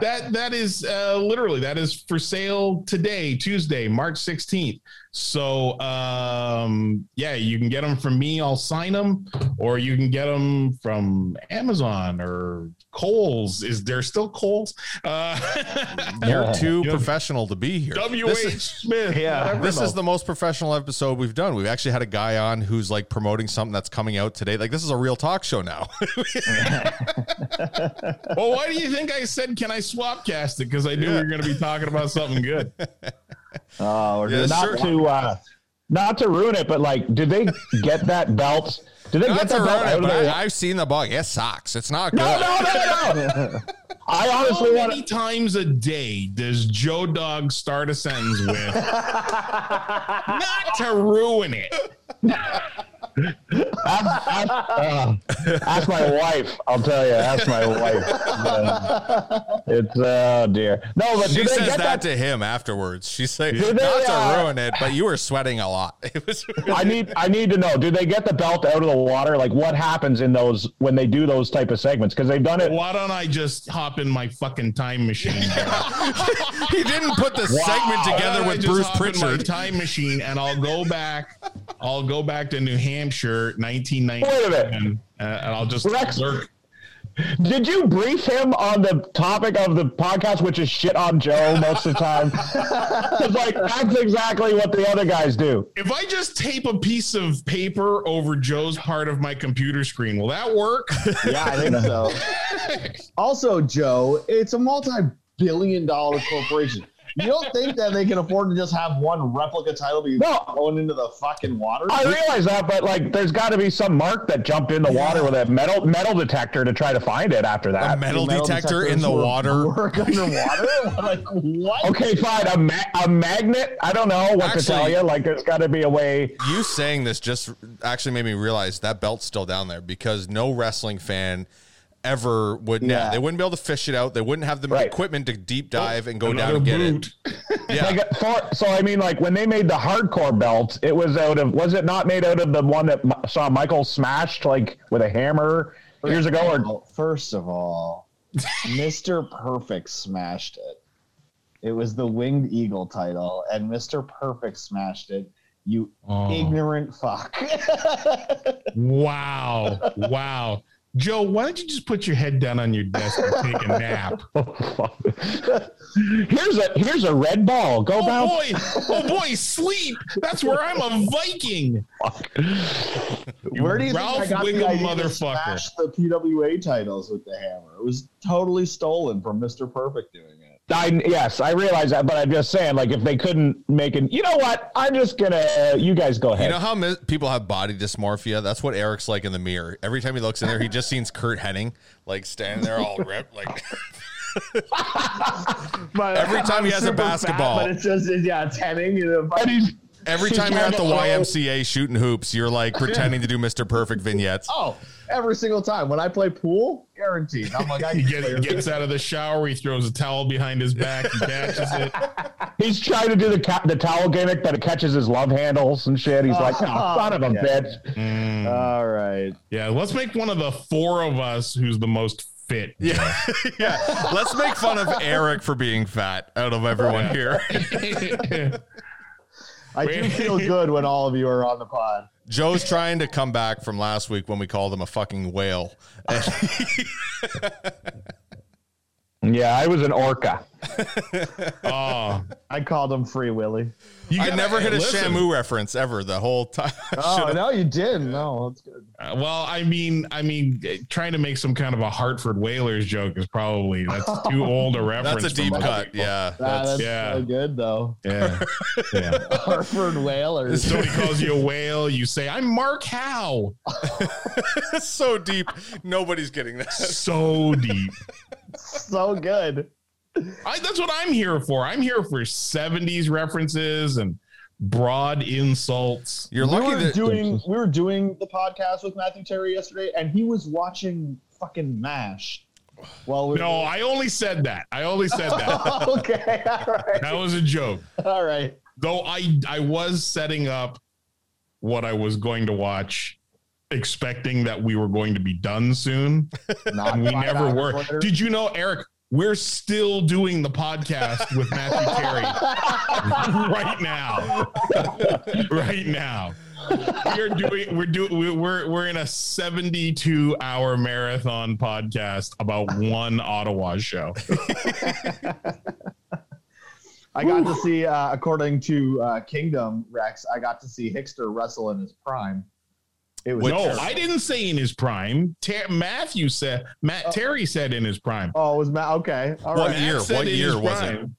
[SPEAKER 1] that that is uh, literally that is for sale today, Tuesday, March 16th. So um, yeah, you can get them from me. I'll sign them, or you can get them from Amazon or Coles. Is there still Coles? Uh,
[SPEAKER 2] You're too
[SPEAKER 1] Yeah.
[SPEAKER 2] professional to be here.
[SPEAKER 1] W.
[SPEAKER 2] This is-
[SPEAKER 1] Smith.
[SPEAKER 4] Yeah.
[SPEAKER 2] This
[SPEAKER 1] the-
[SPEAKER 2] is the most professional episode we've done. We've actually had a guy on who's like promoting something that's coming out today. Like this is a real talk show now.
[SPEAKER 1] well, why do you think I said, can I swap cast it? Because I knew we were going to be talking about something good.
[SPEAKER 4] Oh, we're
[SPEAKER 2] Yeah,
[SPEAKER 5] not
[SPEAKER 2] sure.
[SPEAKER 5] to uh, not to ruin it, but like, did they get that belt? Did they
[SPEAKER 2] Not
[SPEAKER 5] get
[SPEAKER 2] to
[SPEAKER 5] that belt
[SPEAKER 2] ruin it, but I, I've seen the bug. It sucks. It's not good.
[SPEAKER 5] No, no, no, no. I
[SPEAKER 1] How
[SPEAKER 5] honestly want
[SPEAKER 1] many times a day does Joe Dog start a sentence with? Not to ruin it.
[SPEAKER 5] ask, ask, uh, ask my wife. I'll tell you. Ask my wife. Uh, it's oh dear. No, but
[SPEAKER 2] She says
[SPEAKER 5] get
[SPEAKER 2] that to him afterwards. She say
[SPEAKER 5] Did they,
[SPEAKER 2] not to
[SPEAKER 5] uh,
[SPEAKER 2] ruin it, but you were sweating a lot. It was
[SPEAKER 5] I need I need to know. Do they get the belt out of the water? Like what happens in those when they do those type of segments? Because they've done it.
[SPEAKER 1] Why don't I just hop in my fucking time machine?
[SPEAKER 2] he didn't put the segment together
[SPEAKER 1] don't I
[SPEAKER 2] with
[SPEAKER 1] just
[SPEAKER 2] Bruce
[SPEAKER 1] hop in my
[SPEAKER 2] Pritchard.
[SPEAKER 1] time machine, and I'll go back. I'll go back to New Hampshire, 1990,
[SPEAKER 5] Wait a minute.
[SPEAKER 1] and, uh, and I'll just
[SPEAKER 5] Rex-
[SPEAKER 1] lurk.
[SPEAKER 5] Did you brief him on the topic of the podcast, which is shit on Joe most of the time? 'Cause, like that's exactly what the other guys do.
[SPEAKER 1] If I just tape a piece of paper over Joe's part of my computer screen, will that work?
[SPEAKER 4] yeah, I think so. also, Joe, it's a multi-billion dollar corporation. You don't think that they can afford to just have one replica title be
[SPEAKER 5] No.
[SPEAKER 4] going into the fucking water?
[SPEAKER 5] I realize that, but like, there's got to be some mark that jumped in the water with a metal metal detector to try to find it after that.
[SPEAKER 2] A
[SPEAKER 5] that.
[SPEAKER 2] metal, detector in the water.
[SPEAKER 4] Work underwater? like what?
[SPEAKER 5] Okay, fine. A, ma- a magnet. I don't know what to tell you. Like, there's got to be a way.
[SPEAKER 2] You saying this just actually made me realize that belt's still down there because no wrestling fan ever would. Yeah,
[SPEAKER 4] Yeah.
[SPEAKER 2] they wouldn't be able to fish it out. They wouldn't have the
[SPEAKER 5] Right.
[SPEAKER 2] equipment to deep dive and go down
[SPEAKER 1] Another
[SPEAKER 2] and get
[SPEAKER 1] boot.
[SPEAKER 2] it. Yeah,
[SPEAKER 5] Like, for, so I mean, like when they made the hardcore belt, it was out of. Was it not made out of the one that saw Michael smashed like with a hammer years ago? Or
[SPEAKER 4] Well, first of all, Mr. Perfect smashed it. It was the Winged Eagle title, and Mr. Perfect smashed it. You
[SPEAKER 1] Oh.
[SPEAKER 4] ignorant fuck.
[SPEAKER 1] Wow. Wow. Joe, why don't you just put your head down on your desk and take a nap?
[SPEAKER 5] here's a here's a red ball. Go
[SPEAKER 1] Oh
[SPEAKER 5] bounce.
[SPEAKER 1] boy, oh boy, sleep. That's where I'm a Viking.
[SPEAKER 4] Where do you
[SPEAKER 1] Ralph
[SPEAKER 4] think I got
[SPEAKER 1] Wiggum
[SPEAKER 4] the idea
[SPEAKER 1] motherfucker.
[SPEAKER 4] to smash the PWA titles with the hammer? It was totally stolen from Mr. Perfect doing it.
[SPEAKER 5] I, yes, I realize that, but I'm just saying, like, if they couldn't make it, you know what? I'm just gonna. Uh, you guys go ahead.
[SPEAKER 2] You know how mi- people have body dysmorphia? That's what Eric's like in the mirror. Every time he looks in there, he just sees Curt Hennig like standing there all ripped, like
[SPEAKER 4] But
[SPEAKER 2] Every time he has a
[SPEAKER 4] super fat,
[SPEAKER 2] basketball.
[SPEAKER 4] but it's just yeah, it's Hennig. You know,
[SPEAKER 5] And he's-
[SPEAKER 2] every time you're at the YMCA shooting hoops, you're like pretending to do Mr. Perfect vignettes.
[SPEAKER 4] oh, every single time when I play pool, guaranteed. I'm like, I
[SPEAKER 1] He get, gets out of the shower, he throws a towel behind his back, he catches it.
[SPEAKER 5] he's trying to do the ca- the towel gimmick, but it catches his love handles and shit. He's like, oh, son of a
[SPEAKER 4] yeah.
[SPEAKER 5] bitch.
[SPEAKER 1] Mm.
[SPEAKER 4] All right.
[SPEAKER 1] Yeah, let's make one of the four of us who's the most fit.
[SPEAKER 2] Yeah, yeah. Let's make fun of Eric for being fat out of everyone here.
[SPEAKER 4] I do feel good when all of you are on the pod.
[SPEAKER 2] Joe's trying to come back from last week when we called him a fucking whale. And
[SPEAKER 5] Yeah, I was an orca.
[SPEAKER 1] oh,
[SPEAKER 4] I called him Free Willy.
[SPEAKER 1] you
[SPEAKER 2] I never hit a
[SPEAKER 1] listen,
[SPEAKER 2] Shamu reference ever the whole time.
[SPEAKER 4] Oh no, you didn't. No, that's good.
[SPEAKER 1] uh, Well, I mean, I mean, trying to make some kind of a Hartford Whalers joke is probably that's too old a reference.
[SPEAKER 2] That's a deep cut.
[SPEAKER 1] people.
[SPEAKER 2] Yeah.
[SPEAKER 4] Ah, that's
[SPEAKER 2] That's,
[SPEAKER 1] yeah.
[SPEAKER 4] so good though.
[SPEAKER 1] Yeah, yeah.
[SPEAKER 4] Hartford Whalers.
[SPEAKER 1] Somebody calls you a whale, you say, "I'm Mark Howe."
[SPEAKER 2] so deep. Nobody's getting that.
[SPEAKER 1] So deep.
[SPEAKER 4] So good.
[SPEAKER 1] I, that's what I'm here for. I'm here for 70s references and broad insults.
[SPEAKER 2] You're lucky we
[SPEAKER 4] were
[SPEAKER 2] that
[SPEAKER 4] doing we were doing the podcast with Matthew Terry yesterday, and he was watching fucking Mash. Well, we
[SPEAKER 1] No, I only said that. I only said that.
[SPEAKER 4] okay, all right,
[SPEAKER 1] that was a joke.
[SPEAKER 4] all right.
[SPEAKER 1] Though I I was setting up what I was going to watch, expecting that we were going to be done soon.
[SPEAKER 4] Not
[SPEAKER 1] And we never were.
[SPEAKER 4] later.
[SPEAKER 1] Did you know, Eric? we're still doing the podcast with Matthew Terry right now. right now. We're doing we're doing we're we're in a 72 hour marathon podcast about one Ottawa show.
[SPEAKER 4] I got to see, uh, according to uh, Kingdom Rex, I got to see Hickster wrestle in his prime. It was
[SPEAKER 1] no,
[SPEAKER 4] terrible.
[SPEAKER 1] I didn't say in his prime. Ter- Matthew said Matt Terry said in his prime.
[SPEAKER 4] Oh, it was Matt. Okay, all
[SPEAKER 2] What
[SPEAKER 4] right.
[SPEAKER 2] year?
[SPEAKER 1] Matt
[SPEAKER 2] What year
[SPEAKER 1] his
[SPEAKER 2] was it?
[SPEAKER 1] prime.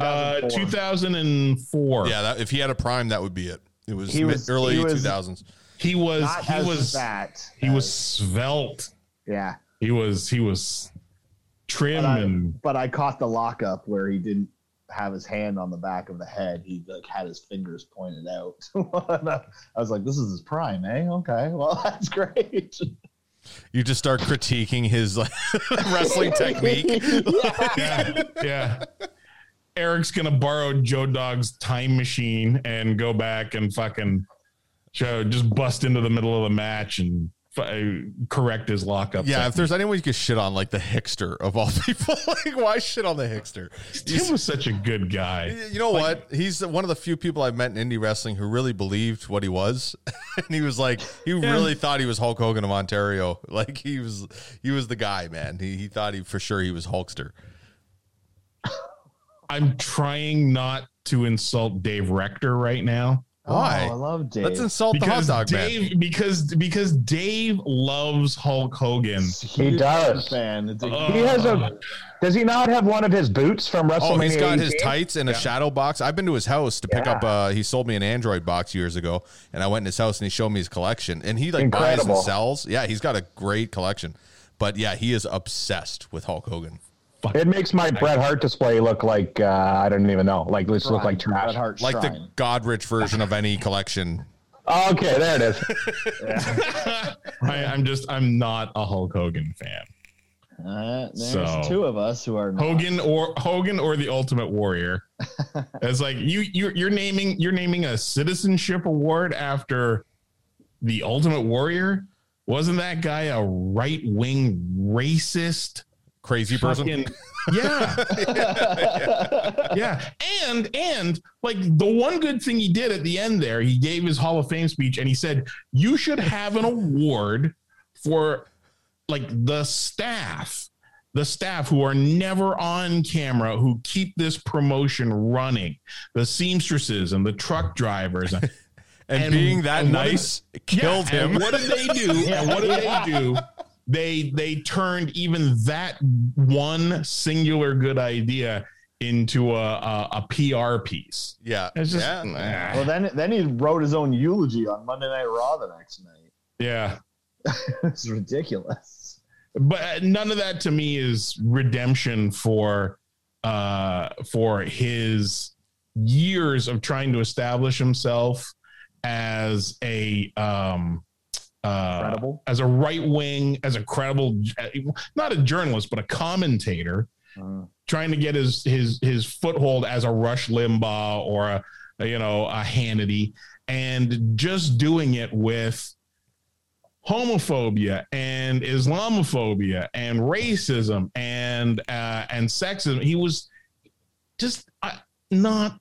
[SPEAKER 1] Uh,
[SPEAKER 4] 2004.
[SPEAKER 1] 2004.
[SPEAKER 2] Yeah, that, if he had a prime, that would be it. It was,
[SPEAKER 4] He was-
[SPEAKER 2] early
[SPEAKER 4] he was-
[SPEAKER 2] 2000s.
[SPEAKER 1] He was
[SPEAKER 4] Not
[SPEAKER 1] he was
[SPEAKER 4] fat.
[SPEAKER 1] he was svelte.
[SPEAKER 4] yeah.
[SPEAKER 1] He was he was trim
[SPEAKER 4] But I,
[SPEAKER 1] and
[SPEAKER 4] but I caught the lockup where he didn't have his hand on the back of the head. He like had his fingers pointed out. I I was like, "This is his prime, eh? Okay, well that's great."
[SPEAKER 2] You just start critiquing his like, wrestling technique.
[SPEAKER 1] yeah, yeah. Eric's gonna borrow Joe Dog's time machine and go back and fucking show, just bust into the middle of the match and f- Uh, correct his lockup.
[SPEAKER 2] Yeah, if there's anyone you could shit on, like the Hickster of all people, like why shit on the Hickster?
[SPEAKER 1] Tim was such a good guy.
[SPEAKER 2] You know what? He's one of the few people I've met in indie wrestling who really believed what he was, and he was like, he really thought he was Hulk Hogan of Ontario. Like he was, he was the guy, man. He he thought he for sure he was Hulkster.
[SPEAKER 1] I'm trying not to insult Dave Rector right now.
[SPEAKER 2] Why?
[SPEAKER 4] Oh, I love Dave.
[SPEAKER 2] Let's insult the hot
[SPEAKER 1] Because
[SPEAKER 2] dog man.
[SPEAKER 1] Dave, because because Dave loves Hulk Hogan.
[SPEAKER 4] He
[SPEAKER 5] does.
[SPEAKER 4] Fan. It's
[SPEAKER 1] Uh,
[SPEAKER 5] He has a. Does he not have one of his boots from WrestleMania?
[SPEAKER 2] Oh, he's got his tights in a shadow box. I've been to his house to pick
[SPEAKER 5] Yeah.
[SPEAKER 2] up. Uh, he sold me an Android box years ago, and I went in his house and he showed me his collection. And he like buys and sells. Yeah, he's got a great collection. But yeah, he is obsessed with Hulk Hogan.
[SPEAKER 5] It makes my Bret Hart display look like uh, I don't even know. Like this look like
[SPEAKER 4] Bret
[SPEAKER 5] trash.
[SPEAKER 4] Hart
[SPEAKER 2] Like the
[SPEAKER 4] Shrine.
[SPEAKER 2] Godrich version of any collection.
[SPEAKER 5] Okay, there it is.
[SPEAKER 1] I, I'm just I'm not a Hulk Hogan fan.
[SPEAKER 4] Uh, there's
[SPEAKER 1] So-
[SPEAKER 4] two of us who are not.
[SPEAKER 1] Hogan or Hogan or the Ultimate Warrior. it's like you you're, you're naming you're naming a citizenship award after the Ultimate Warrior. Wasn't that guy a right wing racist?
[SPEAKER 2] Crazy person.
[SPEAKER 1] Fucking, yeah, yeah, and and like the one good thing he did at the end there, he gave his Hall of Fame speech and he said you should have an award for like the staff, the staff who are never on camera, who keep this promotion running, the seamstresses and the truck drivers.
[SPEAKER 2] and,
[SPEAKER 1] and-
[SPEAKER 2] being that
[SPEAKER 1] and
[SPEAKER 2] nice killed
[SPEAKER 1] Yeah,
[SPEAKER 2] him.
[SPEAKER 1] What did they do? and what did they do? They they turned even that one singular good idea into a a, a PR piece.
[SPEAKER 2] yeah.
[SPEAKER 1] It's just
[SPEAKER 2] yeah.
[SPEAKER 1] nah.
[SPEAKER 4] Well, then then he wrote his own eulogy on Monday Night Raw the next night.
[SPEAKER 1] yeah.
[SPEAKER 4] it's ridiculous.
[SPEAKER 1] But none of that to me is redemption for uh for his years of trying to establish himself as a um uh as a right wing, as a credible, not a journalist, but a commentator,
[SPEAKER 4] Uh,
[SPEAKER 1] trying to get his his his foothold as a Rush Limbaugh or a, a, you know a Hannity, and just doing it with homophobia and Islamophobia and racism and uh, and sexism. He was just uh, not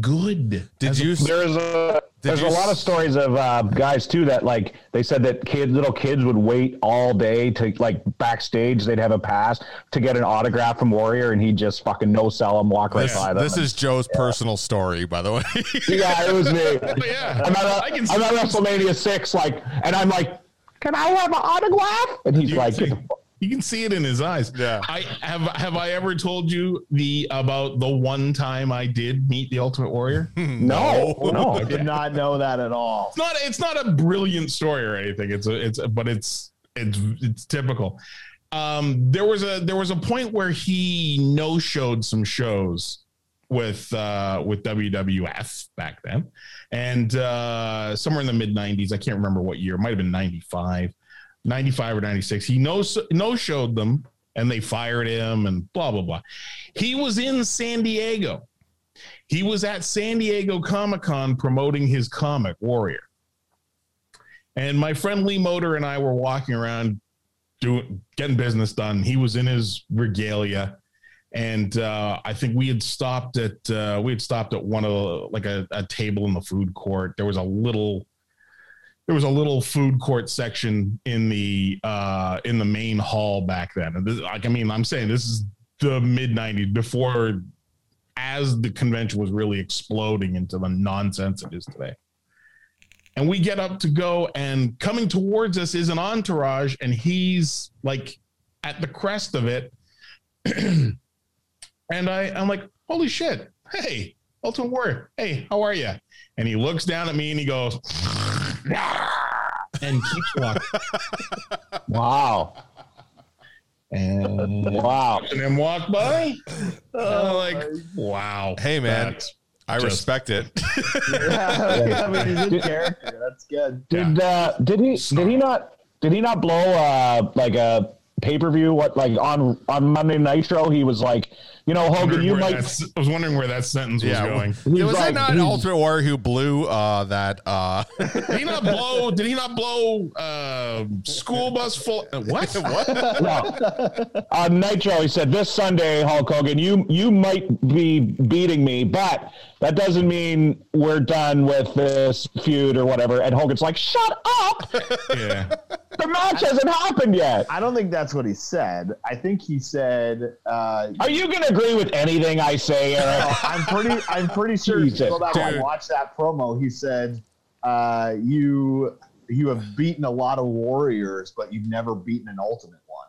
[SPEAKER 1] good.
[SPEAKER 2] Did
[SPEAKER 1] as a-
[SPEAKER 2] you?
[SPEAKER 5] There's a there's
[SPEAKER 2] you
[SPEAKER 5] a lot of stories of uh, guys too that like they said that kids, little kids would wait all day to like backstage. They'd have a pass to get an autograph from Warrior, and he'd just fucking no sell them, walk right
[SPEAKER 2] This,
[SPEAKER 5] by them.
[SPEAKER 2] this is Joe's personal story, by the way.
[SPEAKER 5] yeah, it was me.
[SPEAKER 1] Yeah,
[SPEAKER 5] I'm at,
[SPEAKER 1] I can
[SPEAKER 5] I'm at WrestleMania six, like, and I'm like, can I have an autograph? And he's
[SPEAKER 1] You
[SPEAKER 5] like,
[SPEAKER 1] see-
[SPEAKER 5] "Get the fuck-"
[SPEAKER 1] You can see it in his eyes.
[SPEAKER 2] Yeah.
[SPEAKER 1] I have have I ever told you the about the one time I did meet the Ultimate Warrior?
[SPEAKER 5] no, no.
[SPEAKER 4] I did not know that at all.
[SPEAKER 1] It's not it's not a brilliant story or anything. It's a, it's a, but it's it's it's typical. Um, there was a there was a point where he no showed some shows with uh, with WWF back then, and uh, somewhere in the mid '90s. I can't remember what year. It might have been '95, '95 or '96. He no no showed them, and they fired him, and blah blah blah. He was in San Diego. He was at San Diego Comic Con promoting his comic Warrior. And my friend Lee Motor and I were walking around doing getting business done. He was in his regalia and uh, I think we had stopped at uh, we had stopped at one of the, like a, a table in the food court. There was a little there was a little food court section in the uh, in the main hall back then. This, like I mean, I'm saying this is the mid '90s before as the convention was really exploding into the nonsense it is today. And we get up to go, and coming towards us is an entourage, and he's like at the crest of it. and I, I'm like, holy shit. Hey, Ultimate Warrior. Hey, how are you? And he looks down at me and he goes, and keeps walking.
[SPEAKER 5] Wow.
[SPEAKER 1] And,
[SPEAKER 5] Wow.
[SPEAKER 1] and then walk by. I'm like, wow.
[SPEAKER 2] Hey, man.
[SPEAKER 1] That's-
[SPEAKER 2] I
[SPEAKER 1] Just-
[SPEAKER 2] respect it.
[SPEAKER 4] I mean, he's in character. That's good.
[SPEAKER 5] Did uh, did he did he not did he not blow uh like a pay per view? What like on on Monday Nitro? He was like, you know, Hogan, you might.
[SPEAKER 1] I was wondering where that sentence was
[SPEAKER 2] Yeah,
[SPEAKER 1] going.
[SPEAKER 5] He's
[SPEAKER 2] was
[SPEAKER 5] like,
[SPEAKER 2] it not
[SPEAKER 5] he's-
[SPEAKER 2] Ultimate Warrior who blew uh, that? Uh,
[SPEAKER 1] Did he not blow? Did he not blow uh, school bus full? uh, What?
[SPEAKER 2] what?
[SPEAKER 5] No. On Nitro, he said, "This Sunday, Hulk Hogan, you you might be beating me, but that doesn't mean we're done with this feud or whatever." And Hogan's like, "Shut up!
[SPEAKER 1] Yeah.
[SPEAKER 5] The match hasn't happened yet."
[SPEAKER 4] I don't think that's what he said. I think he said, uh,
[SPEAKER 5] Are you gonna agree with anything I say, Eric?
[SPEAKER 4] No, I'm pretty. I'm pretty sure. If you
[SPEAKER 5] Jesus,
[SPEAKER 4] go back and watch that promo. He said, uh, "You you have beaten a lot of warriors, but you've never beaten an ultimate one."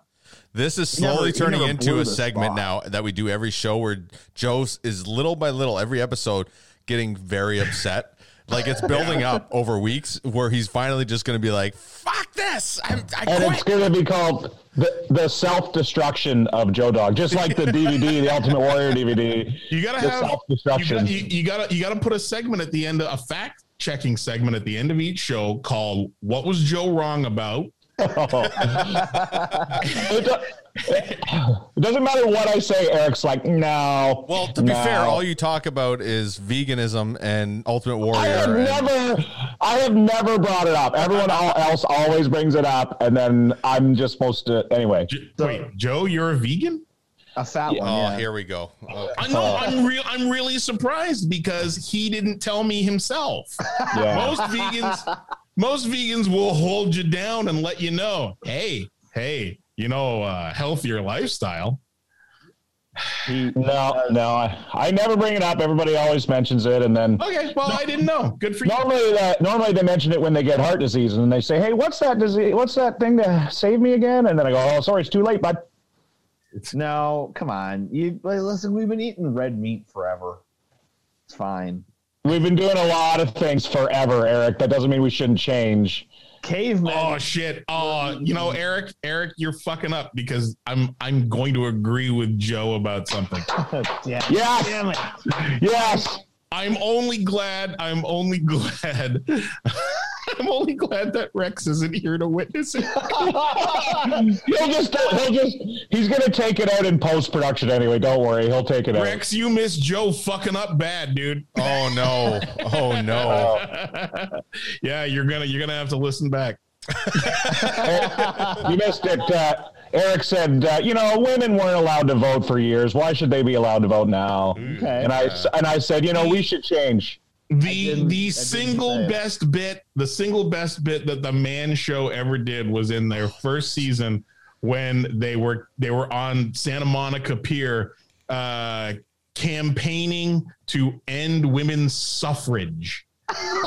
[SPEAKER 2] This is
[SPEAKER 4] He never-
[SPEAKER 2] slowly turning into a segment
[SPEAKER 4] spot.
[SPEAKER 2] now that we do every show where Joe is little by little, every episode, getting very upset. Like it's building up over weeks where he's finally just going to be like, fuck this. I'm, I
[SPEAKER 5] and it's going to be called the, the self destruction of Joe Dog, just like the DVD, the Ultimate Warrior DVD.
[SPEAKER 1] You gotta have
[SPEAKER 5] self-destruction.
[SPEAKER 1] got, you, you gotta you gotta put a segment at the end of a fact checking segment at the end of each show called "What was Joe wrong about?"
[SPEAKER 5] It, do- it doesn't matter what I say. Eric's like, no.
[SPEAKER 2] Well, to be
[SPEAKER 5] no.
[SPEAKER 2] fair, all you talk about is veganism and Ultimate Warrior.
[SPEAKER 5] I have
[SPEAKER 2] and-
[SPEAKER 5] never, I have never brought it up. Everyone else always brings it up, and then I'm just supposed to. Anyway,
[SPEAKER 1] J- Wait, Joe, you're a vegan?
[SPEAKER 4] A fat one.
[SPEAKER 2] oh,
[SPEAKER 4] yeah.
[SPEAKER 2] here we go. Oh.
[SPEAKER 1] I know. I'm real. I'm really surprised because he didn't tell me himself.
[SPEAKER 5] yeah.
[SPEAKER 1] Most vegans, most vegans will hold you down and let you know, hey, hey, you know, uh, healthier lifestyle.
[SPEAKER 4] He,
[SPEAKER 5] No, no, I, I never bring it up. Everybody always mentions it, and then
[SPEAKER 1] Okay, well, I didn't know. Good for you.
[SPEAKER 5] normally that normally they mention it when they get heart disease, and they say, "Hey, what's that disease? What's that thing to save me again?" And then I go, "Oh, sorry, it's too late, bud."
[SPEAKER 4] It's, no, come on. You like, listen. We've been eating red meat forever. It's fine.
[SPEAKER 5] We've been doing a lot of things forever, Eric. That doesn't mean we shouldn't change.
[SPEAKER 4] Cavemen.
[SPEAKER 1] Oh shit! Oh, you know, Eric, Eric, you're fucking up because I'm I'm going to agree with Joe about something.
[SPEAKER 4] yeah.
[SPEAKER 5] Yes,
[SPEAKER 4] Damn it.
[SPEAKER 5] yes.
[SPEAKER 1] I'm only glad. I'm only glad. I'm only glad that Rex isn't here to witness it.
[SPEAKER 5] He'll just, he'll just, he's gonna take it out in post production anyway. Don't worry, he'll take it out.
[SPEAKER 1] Rex, you missed Joe fucking up bad, dude.
[SPEAKER 2] oh, no. Oh, no.
[SPEAKER 1] yeah, you're gonna you're gonna have to listen back.
[SPEAKER 5] you missed it. Uh, Eric said, uh, you know, women weren't allowed to vote for years. Why should they be allowed to vote now?
[SPEAKER 4] Okay.
[SPEAKER 5] And I and I said, you know, we should change.
[SPEAKER 1] The the single best bit, the single best bit that the Man Show ever did was in their first season when they were they were on Santa Monica Pier, uh, campaigning to end women's suffrage.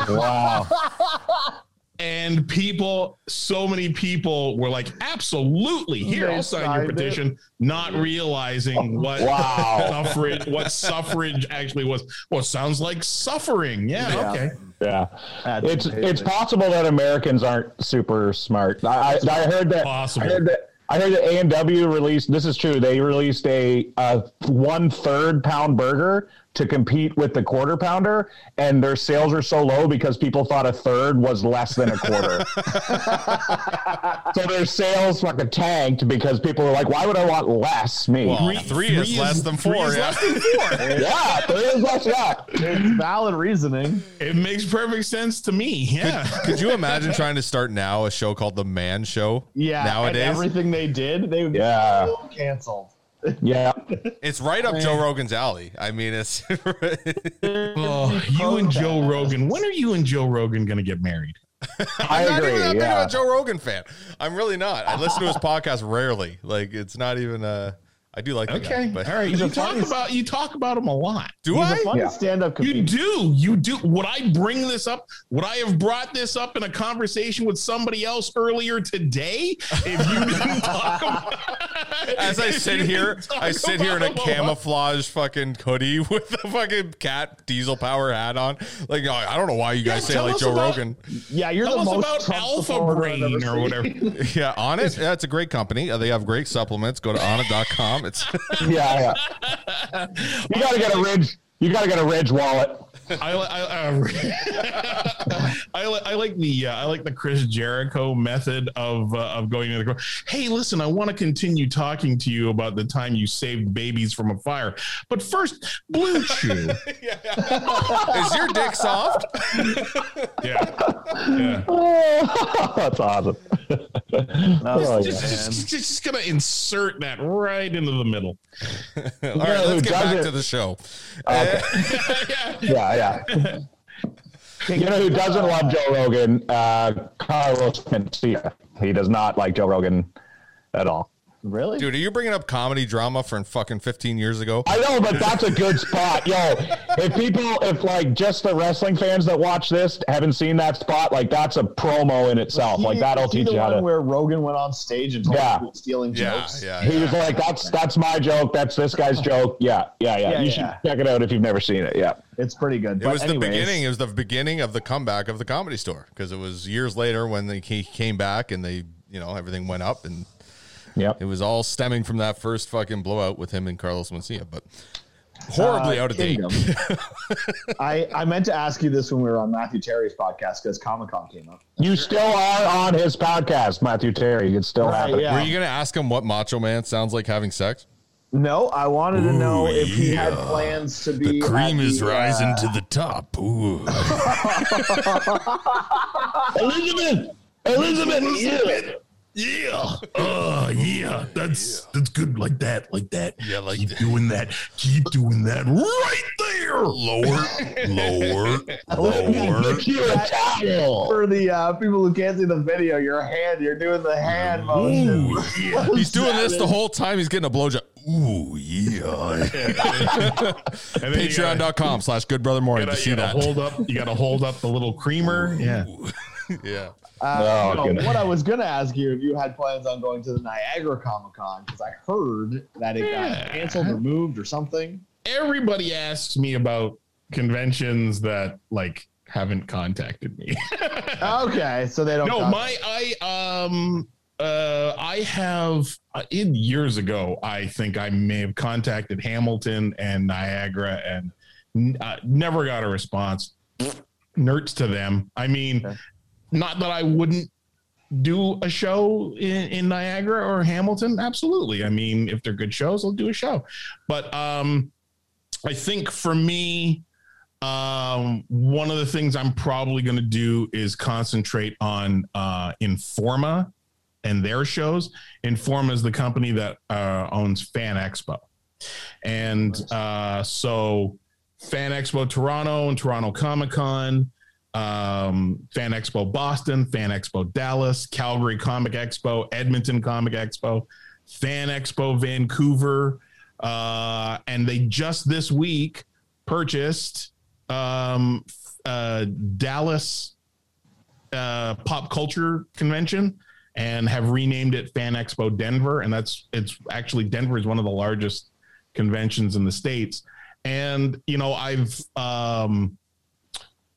[SPEAKER 5] Wow.
[SPEAKER 1] and people so many people were like absolutely here
[SPEAKER 4] They
[SPEAKER 1] i'll sign your
[SPEAKER 4] signed it.
[SPEAKER 1] petition not realizing oh, what
[SPEAKER 5] Wow.
[SPEAKER 1] suffrage what suffrage actually was well it sounds like suffering yeah,
[SPEAKER 4] Yeah.
[SPEAKER 1] okay
[SPEAKER 5] Yeah.
[SPEAKER 4] That's
[SPEAKER 5] It's
[SPEAKER 4] amazing.
[SPEAKER 5] it's possible that Americans aren't super smart. I, I, I heard that.
[SPEAKER 1] Possible.
[SPEAKER 5] I heard that. I heard that A and W released. This is true. They released a, a one third pound burger to compete with the quarter pounder, and their sales are so low because people thought a third was less than a quarter. so their sales fucking tanked because people were like, "Why would I want less meat?"
[SPEAKER 2] Well, three, is less than
[SPEAKER 1] three
[SPEAKER 2] four.
[SPEAKER 1] is
[SPEAKER 2] yeah.
[SPEAKER 1] less than four.
[SPEAKER 5] yeah, three is less. Yeah.
[SPEAKER 4] It's valid reasoning.
[SPEAKER 1] it makes perfect sense to me yeah
[SPEAKER 2] Could you imagine trying to start now a show called The Man Show?
[SPEAKER 4] Yeah.
[SPEAKER 2] Nowadays?
[SPEAKER 4] And everything they did, they would
[SPEAKER 5] Yeah.
[SPEAKER 4] be canceled.
[SPEAKER 5] Yeah.
[SPEAKER 2] It's right up Joe Rogan's alley. I mean, it's
[SPEAKER 1] Oh, you and Joe Rogan. When are you and Joe Rogan going to get married?
[SPEAKER 5] I
[SPEAKER 2] I'm not
[SPEAKER 5] agree.
[SPEAKER 2] even that big of a Joe Rogan fan. I'm really not. I listen to his podcast rarely. Like it's not even. Uh, I do like the guy,
[SPEAKER 1] Okay,
[SPEAKER 2] but
[SPEAKER 1] all right.
[SPEAKER 4] He's
[SPEAKER 1] You talk
[SPEAKER 4] funny-
[SPEAKER 1] about you talk about him a lot.
[SPEAKER 2] do
[SPEAKER 4] He's
[SPEAKER 2] I?
[SPEAKER 4] a funny
[SPEAKER 5] Yeah.
[SPEAKER 4] stand-up
[SPEAKER 1] You do. You do. Would I bring this up? Would I have brought this up in a conversation with somebody else earlier today if you didn't talk about
[SPEAKER 2] As I sit here, I sit here in a
[SPEAKER 1] about him lot?
[SPEAKER 2] camouflage fucking hoodie with a fucking cat diesel power hat on. Like, I don't know why you guys say
[SPEAKER 1] tell
[SPEAKER 2] like Joe
[SPEAKER 1] about-
[SPEAKER 2] Rogan.
[SPEAKER 4] Yeah, you're
[SPEAKER 1] Tell
[SPEAKER 4] the
[SPEAKER 1] us
[SPEAKER 4] most
[SPEAKER 1] about
[SPEAKER 4] Trump
[SPEAKER 1] Alpha Brain or whatever.
[SPEAKER 2] Yeah, on it. Yeah, it's a great company. They have great supplements. Go to onnit.com. It's
[SPEAKER 5] Yeah, yeah. You gotta get a ridge. You gotta get a ridge wallet.
[SPEAKER 1] I, li- I, uh, I, li- I like the uh, I like the Chris Jericho method of uh, of going to the court. Hey, listen, I want to continue talking to you about the time you saved babies from a fire, but first, Blue Chew.
[SPEAKER 2] is your dick soft?
[SPEAKER 1] yeah, yeah.
[SPEAKER 5] Oh, that's awesome. oh,
[SPEAKER 1] just,
[SPEAKER 5] yeah.
[SPEAKER 1] just, just, just gonna insert that right into the middle.
[SPEAKER 2] All right,
[SPEAKER 5] who
[SPEAKER 2] let's get back
[SPEAKER 5] doesn't-
[SPEAKER 2] to the show.
[SPEAKER 5] Okay.
[SPEAKER 1] yeah.
[SPEAKER 5] yeah, yeah. You know who doesn't love Joe Rogan? Uh, Carlos Mencia. He does not like Joe Rogan at all.
[SPEAKER 4] Really?
[SPEAKER 2] Dude, are you bringing up comedy drama from fucking 15 years ago?
[SPEAKER 5] I know, but that's a good spot. Yo, if people, if like just the wrestling fans that watch this haven't seen that spot, like that's a promo in itself. Like that'll
[SPEAKER 4] is he
[SPEAKER 5] teach
[SPEAKER 4] the
[SPEAKER 5] you how
[SPEAKER 4] one
[SPEAKER 5] to.
[SPEAKER 4] where Rogan went on stage and told
[SPEAKER 5] Yeah.
[SPEAKER 4] people stealing jokes.
[SPEAKER 2] yeah.
[SPEAKER 5] yeah, He
[SPEAKER 2] yeah.
[SPEAKER 5] was like, "That's that's my joke. That's this guy's joke." Yeah, yeah, yeah.
[SPEAKER 4] Yeah,
[SPEAKER 5] you
[SPEAKER 4] yeah.
[SPEAKER 5] should check it out if you've never seen it. Yeah.
[SPEAKER 4] It's pretty good.
[SPEAKER 2] It
[SPEAKER 4] But
[SPEAKER 2] was the beginning. It was the beginning of the comeback of the comedy store because it was years later when they he came back and they, you know, everything went up and
[SPEAKER 5] Yep.
[SPEAKER 2] it was all stemming from that first fucking blowout with him and Carlos Mencia, but horribly
[SPEAKER 4] Uh,
[SPEAKER 2] out of date.
[SPEAKER 4] Kingdom. I, I meant to ask you this when we were on Matthew Terry's podcast because Comic Con came up.
[SPEAKER 5] You still are on his podcast, Matthew Terry. It's still
[SPEAKER 4] Right,
[SPEAKER 5] happening.
[SPEAKER 4] yeah.
[SPEAKER 2] Were you gonna ask him what Macho Man sounds like having sex?
[SPEAKER 4] No, I wanted to know
[SPEAKER 2] Ooh,
[SPEAKER 4] if he had plans to be. at uh,
[SPEAKER 2] to the top. Ooh.
[SPEAKER 5] Elizabeth, Elizabeth, yeah.
[SPEAKER 1] Yeah. Oh, yeah. That's that's good. Like that. Like that.
[SPEAKER 2] Yeah, like
[SPEAKER 1] Keep
[SPEAKER 2] that.
[SPEAKER 1] doing that. Keep doing that right there.
[SPEAKER 2] Lower, lower, lower.
[SPEAKER 5] You're a towel.
[SPEAKER 4] For the uh, people who can't see the video, your hand, you're doing the hand motion.
[SPEAKER 1] Yeah.
[SPEAKER 2] He's doing this the whole time he's getting a blowjob. Ooh, yeah.
[SPEAKER 1] And then you gotta-
[SPEAKER 2] Patreon.com slash good brother morning to see
[SPEAKER 1] you
[SPEAKER 2] that.
[SPEAKER 1] gotta hold up. You gotta hold up the little creamer. Yeah.
[SPEAKER 2] yeah.
[SPEAKER 4] Uh,
[SPEAKER 5] Oh,
[SPEAKER 4] no,
[SPEAKER 5] goodness.
[SPEAKER 4] what I was going to ask you if you had plans on going to the Niagara Comic Con because I heard that it
[SPEAKER 1] Yeah.
[SPEAKER 4] got canceled or moved or something.
[SPEAKER 1] Everybody asks me about conventions that like haven't contacted me.
[SPEAKER 4] Okay, so they don't.
[SPEAKER 1] no,
[SPEAKER 4] count.
[SPEAKER 1] my I um uh I have uh, in years ago. I think I may have contacted Hamilton and Niagara and n- uh, never got a response. Nerds to them. I mean,
[SPEAKER 4] Okay.
[SPEAKER 1] Not that I wouldn't do a show in, in Niagara or Hamilton. Absolutely. I mean, if they're good shows, I'll do a show. But um, I think for me, um, one of the things I'm probably going to do is concentrate on uh, Informa and their shows. Informa is the company that uh, owns Fan Expo. And uh, so Fan Expo Toronto and Toronto Comic Con, um, Fan Expo Boston, Fan Expo Dallas, Calgary Comic Expo, Edmonton Comic Expo, Fan Expo Vancouver. Uh, and they just this week purchased um, uh, Dallas uh, Pop Culture Convention and have renamed it Fan Expo Denver. And that's it's actually Denver is one of the largest conventions in the states. And you know, I've um,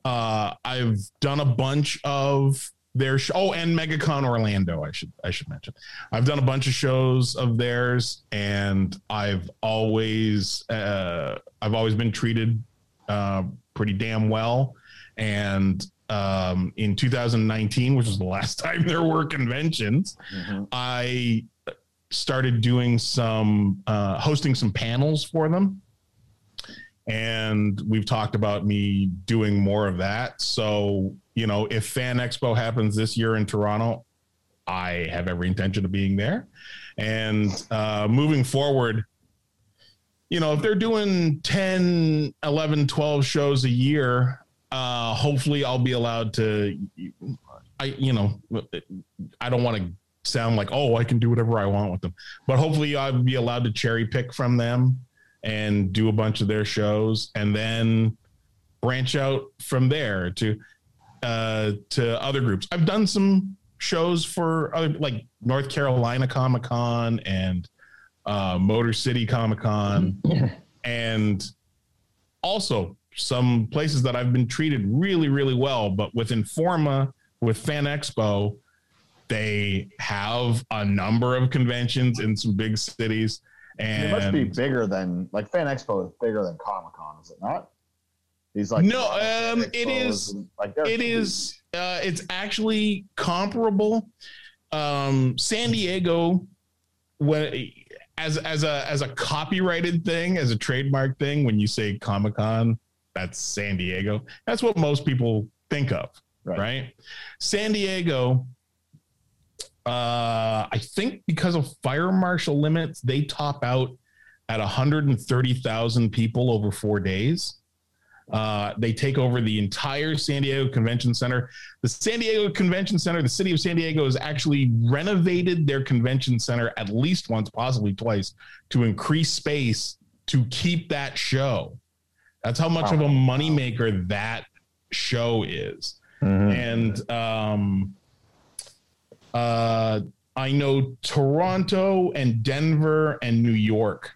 [SPEAKER 1] uh, I've done a bunch of their show. Oh, and MegaCon Orlando. I should I should mention. I've done a bunch of shows of theirs, and I've always uh, I've always been treated uh, pretty damn well. And um, in 2019, which was the last time there were conventions, I started doing some uh, hosting some panels for them and we've talked about me doing more of that. So you know if fan expo happens this year in toronto i have every intention of being there. And uh, moving forward you know, if they're doing 10, 11, 12 shows a year, uh, hopefully I'll be allowed to, I, you know, I don't want to sound like, oh, I can do whatever I want with them, but hopefully I'll be allowed to cherry pick from them and do a bunch of their shows and then branch out from there to, uh, to other groups. I've done some shows for other, like North Carolina Comic Con and, uh, Motor City Comic Con, and also some places that I've been treated really, really well. But with Informa, with Fan Expo, they have a number of conventions in some big cities. And
[SPEAKER 4] It must be bigger than like Fan Expo is bigger than Comic Con, is it not? These like
[SPEAKER 1] No, um, it is-
[SPEAKER 4] and, like
[SPEAKER 1] it
[SPEAKER 4] huge.
[SPEAKER 1] is uh, it's actually comparable um san diego when as as a as a copyrighted thing as a trademark thing when you say comic-con that's san diego that's what most people think of right,
[SPEAKER 4] Right.
[SPEAKER 1] san diego uh i think because of fire marshal limits they top out at 130,000 people over 4 days uh, they take over the entire San Diego Convention Center. The San Diego Convention Center, the city of San Diego, has actually renovated their convention center at least once, possibly twice, to increase space to keep that show. That's how much of a moneymaker that show is.
[SPEAKER 5] Mhm.
[SPEAKER 1] And um, uh, I know Toronto and Denver and New York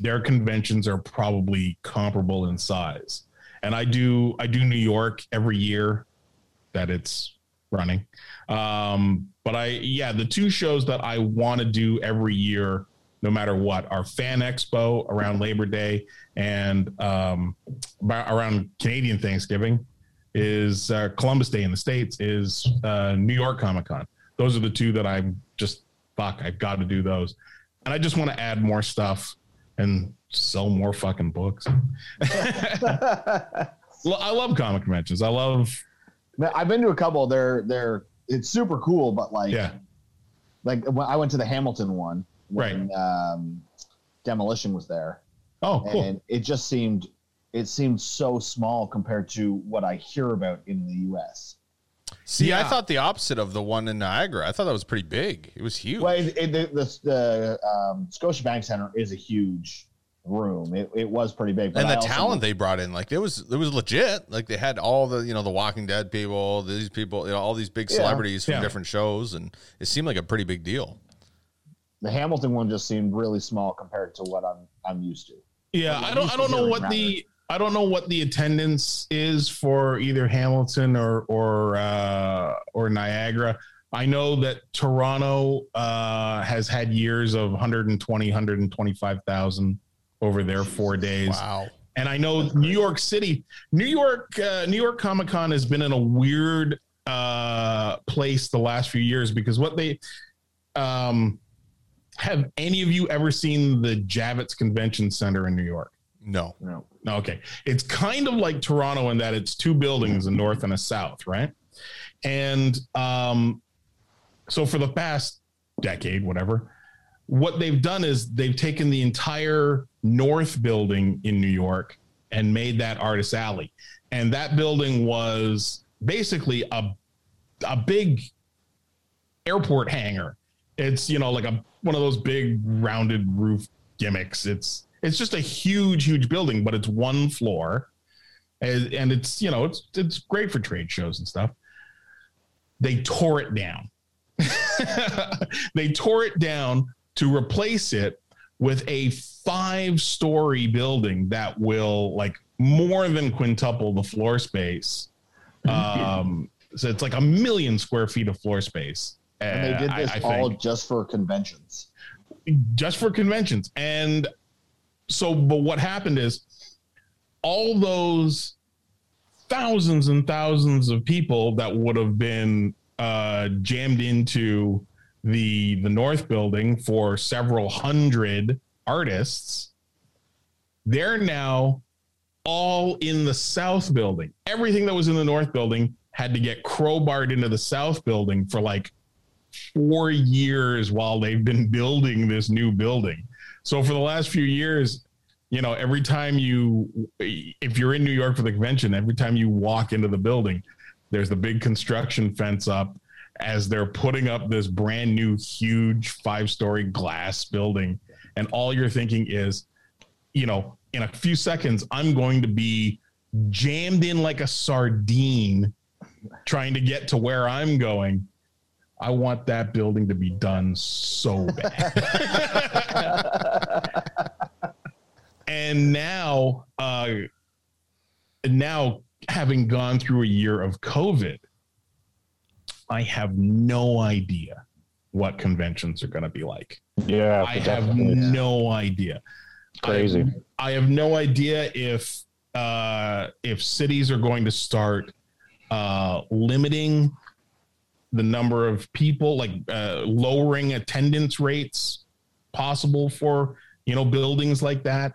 [SPEAKER 1] their conventions are probably comparable in size. And I do I do New York every year that it's running. Um, but I yeah, the two shows that I want to do every year, no matter what, are Fan Expo around Labor Day and um, around Canadian Thanksgiving is uh, Columbus Day in the States is uh, New York Comic Con. Those are the two that I'm just fuck. I've got to do those, and I just want to add more stuff and sell more fucking books. I love comic conventions. I love
[SPEAKER 4] I've been to a couple. They're they're it's super cool, but like
[SPEAKER 1] yeah,
[SPEAKER 4] like when I went to the Hamilton one when um, Demolition was there,
[SPEAKER 1] oh cool.
[SPEAKER 4] and it just seemed it seemed so small compared to what I hear about in the U.S.
[SPEAKER 2] See, I thought the opposite of the one in Niagara. I thought that was pretty big. It was huge.
[SPEAKER 4] Well, it, it, the the, the um, Scotiabank Center is a huge room. It, it was pretty big, but
[SPEAKER 2] and the
[SPEAKER 4] also-
[SPEAKER 2] talent they brought in, like it was, it was legit. Like they had all the, you know, the Walking Dead people, these people, you know, all these big
[SPEAKER 4] Yeah.
[SPEAKER 2] celebrities from
[SPEAKER 1] Yeah.
[SPEAKER 2] different shows, and it seemed like a pretty big deal.
[SPEAKER 4] the Hamilton one just seemed really small compared to what I'm I'm used to.
[SPEAKER 1] Yeah,
[SPEAKER 4] Well,
[SPEAKER 1] I don't. I don't know what
[SPEAKER 4] rather.
[SPEAKER 1] the. I don't know what the attendance is for either Hamilton or or uh, or Niagara. I know that Toronto uh, has had years of 120, 125,000 over their four days.
[SPEAKER 2] Wow.
[SPEAKER 1] And I know New York City, New York, uh, New York Comic Con has been in a weird uh, place the last few years because what they um, have any of you ever seen the Javits Convention Center in New York?
[SPEAKER 2] No.
[SPEAKER 1] No, Okay. It's kind of like Toronto in that it's two buildings, a north and a south, right? And um, so for the past decade, whatever, what they've done is they've taken the entire north building in New York and made that artist alley. And that building was basically a a big airport hangar. It's you know like a one of those big rounded roof gimmicks. It's it's just a huge huge building, but it's one floor, and, and it's you know it's it's great for trade shows and stuff. They tore it down. they tore it down to replace it with a five story building that will like more than quintuple the floor space. Um, so it's like a million square feet of floor space.
[SPEAKER 4] and they
[SPEAKER 1] Uh,
[SPEAKER 4] did
[SPEAKER 1] I-
[SPEAKER 4] this
[SPEAKER 1] I
[SPEAKER 4] all
[SPEAKER 1] think
[SPEAKER 4] just for conventions.
[SPEAKER 1] just for conventions. And so, but what happened is all those thousands and thousands of people that would have been uh, jammed into the the North Building for several hundred artists, they're now all in the South Building. Everything that was in the North Building had to get crowbarred into the South Building for like four years while they've been building this new building. So for the last few years, you know, every time you, if you're in New York for the convention, every time you walk into the building, there's the big construction fence up as they're putting up this brand new, huge five story glass building. And all you're thinking is, you know, in a few seconds, I'm going to be jammed in like a sardine trying to get to where I'm going. I want that building to be done so bad. and now, uh, now having gone through a year of COVID, I have no idea what conventions are going to be like.
[SPEAKER 5] Yeah,
[SPEAKER 1] I have no idea.
[SPEAKER 5] crazy.
[SPEAKER 1] I, I have no idea if uh, if cities are going to start uh, limiting the number of people, like uh, lowering attendance rates possible for you know buildings like that.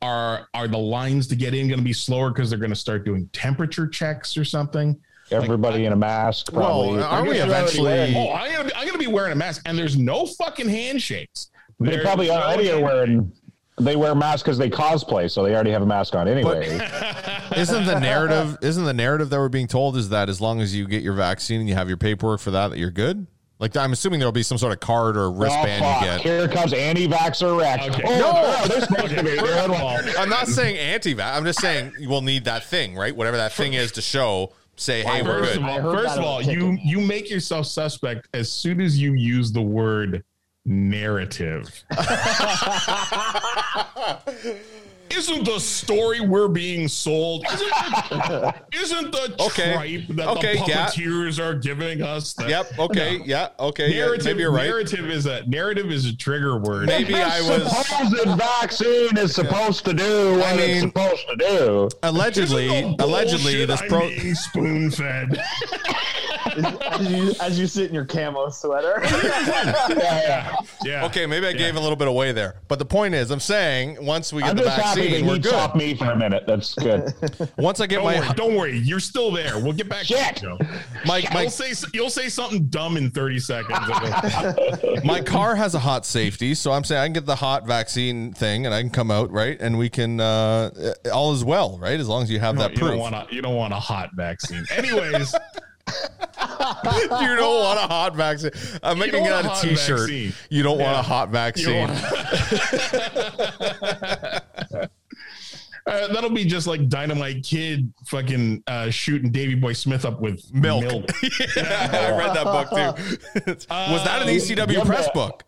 [SPEAKER 1] Are are the lines to get in going to be slower because they're going to start doing temperature checks or something?
[SPEAKER 5] Everybody in a mask, probably.
[SPEAKER 2] Well, are we
[SPEAKER 5] I guess they're already
[SPEAKER 2] eventually-
[SPEAKER 5] wearing-
[SPEAKER 1] Oh, I'm gonna be, I'm gonna be wearing a mask, and there's no fucking handshakes.
[SPEAKER 5] They
[SPEAKER 1] There's
[SPEAKER 5] probably
[SPEAKER 1] no
[SPEAKER 5] already are
[SPEAKER 1] hand-
[SPEAKER 5] wearing. They wear masks because they cosplay, so they already have a mask on anyway.
[SPEAKER 2] Isn't the narrative? Isn't the narrative that we're being told is that as long as you get your vaccine and you have your paperwork for that, that you're good? Like I'm assuming there'll be some sort of card or oh, wristband
[SPEAKER 5] oh,
[SPEAKER 2] you get.
[SPEAKER 5] Here comes anti-vaxxer Rex.
[SPEAKER 1] Okay.
[SPEAKER 5] Oh,
[SPEAKER 1] No.
[SPEAKER 5] no, they're supposed to
[SPEAKER 1] Okay,
[SPEAKER 5] be
[SPEAKER 1] first of all,
[SPEAKER 2] I'm not saying anti-vax. I'm just saying you will need that thing, right? Whatever that thing is to show, say, hey, we're
[SPEAKER 1] First
[SPEAKER 2] good.
[SPEAKER 1] of all, first of all, you you make yourself suspect as soon as you use the word narrative. Isn't the story we're being sold? Isn't the, isn't the
[SPEAKER 2] Okay.
[SPEAKER 1] tripe that
[SPEAKER 2] Okay,
[SPEAKER 1] the
[SPEAKER 2] yeah.
[SPEAKER 1] puppeteers are giving us? That,
[SPEAKER 2] Yep. Okay. Yeah. Okay. Yeah,
[SPEAKER 1] Narrative,
[SPEAKER 2] maybe you're right.
[SPEAKER 1] narrative is a narrative is a trigger word.
[SPEAKER 2] Maybe I was
[SPEAKER 5] supposed vaccine is supposed to do what
[SPEAKER 2] I mean-
[SPEAKER 5] it's supposed to do.
[SPEAKER 2] allegedly. Allegedly,
[SPEAKER 1] bullshit
[SPEAKER 2] this
[SPEAKER 1] I'm
[SPEAKER 2] pro.
[SPEAKER 1] being spoon fed.
[SPEAKER 4] as, you, as you sit in your camo sweater.
[SPEAKER 1] yeah, yeah.
[SPEAKER 2] Okay, maybe I gave a little bit away there, but the point is, I'm saying once we get
[SPEAKER 5] I'm
[SPEAKER 2] the vaccine, we're good.
[SPEAKER 5] me for a minute. That's good.
[SPEAKER 2] Once I get
[SPEAKER 1] Don't
[SPEAKER 2] my
[SPEAKER 1] worry, don't worry. You're still there. We'll get back
[SPEAKER 5] Shit.
[SPEAKER 1] to you, Joe.
[SPEAKER 2] my my
[SPEAKER 1] You'll say you'll say something dumb in 30 seconds.
[SPEAKER 2] my car has a hot safety, so I'm saying I can get the hot vaccine thing, and I can come out right, and we can uh, all is well, right? As long as you have that
[SPEAKER 1] you
[SPEAKER 2] proof.
[SPEAKER 1] don't want a you don't want a hot vaccine. Anyways,
[SPEAKER 2] you don't want a hot vaccine. I'm
[SPEAKER 1] You
[SPEAKER 2] making it
[SPEAKER 1] want
[SPEAKER 2] out
[SPEAKER 1] a
[SPEAKER 2] a
[SPEAKER 1] hot
[SPEAKER 2] T-shirt.
[SPEAKER 1] vaccine.
[SPEAKER 2] You don't want a hot vaccine.
[SPEAKER 1] want- Uh, that'll be just like Dynamite Kid fucking uh, shooting Davy Boy Smith up with
[SPEAKER 2] Milk.
[SPEAKER 1] milk.
[SPEAKER 2] yeah, I read that book too. Was that an ECW
[SPEAKER 5] yeah,
[SPEAKER 2] press book?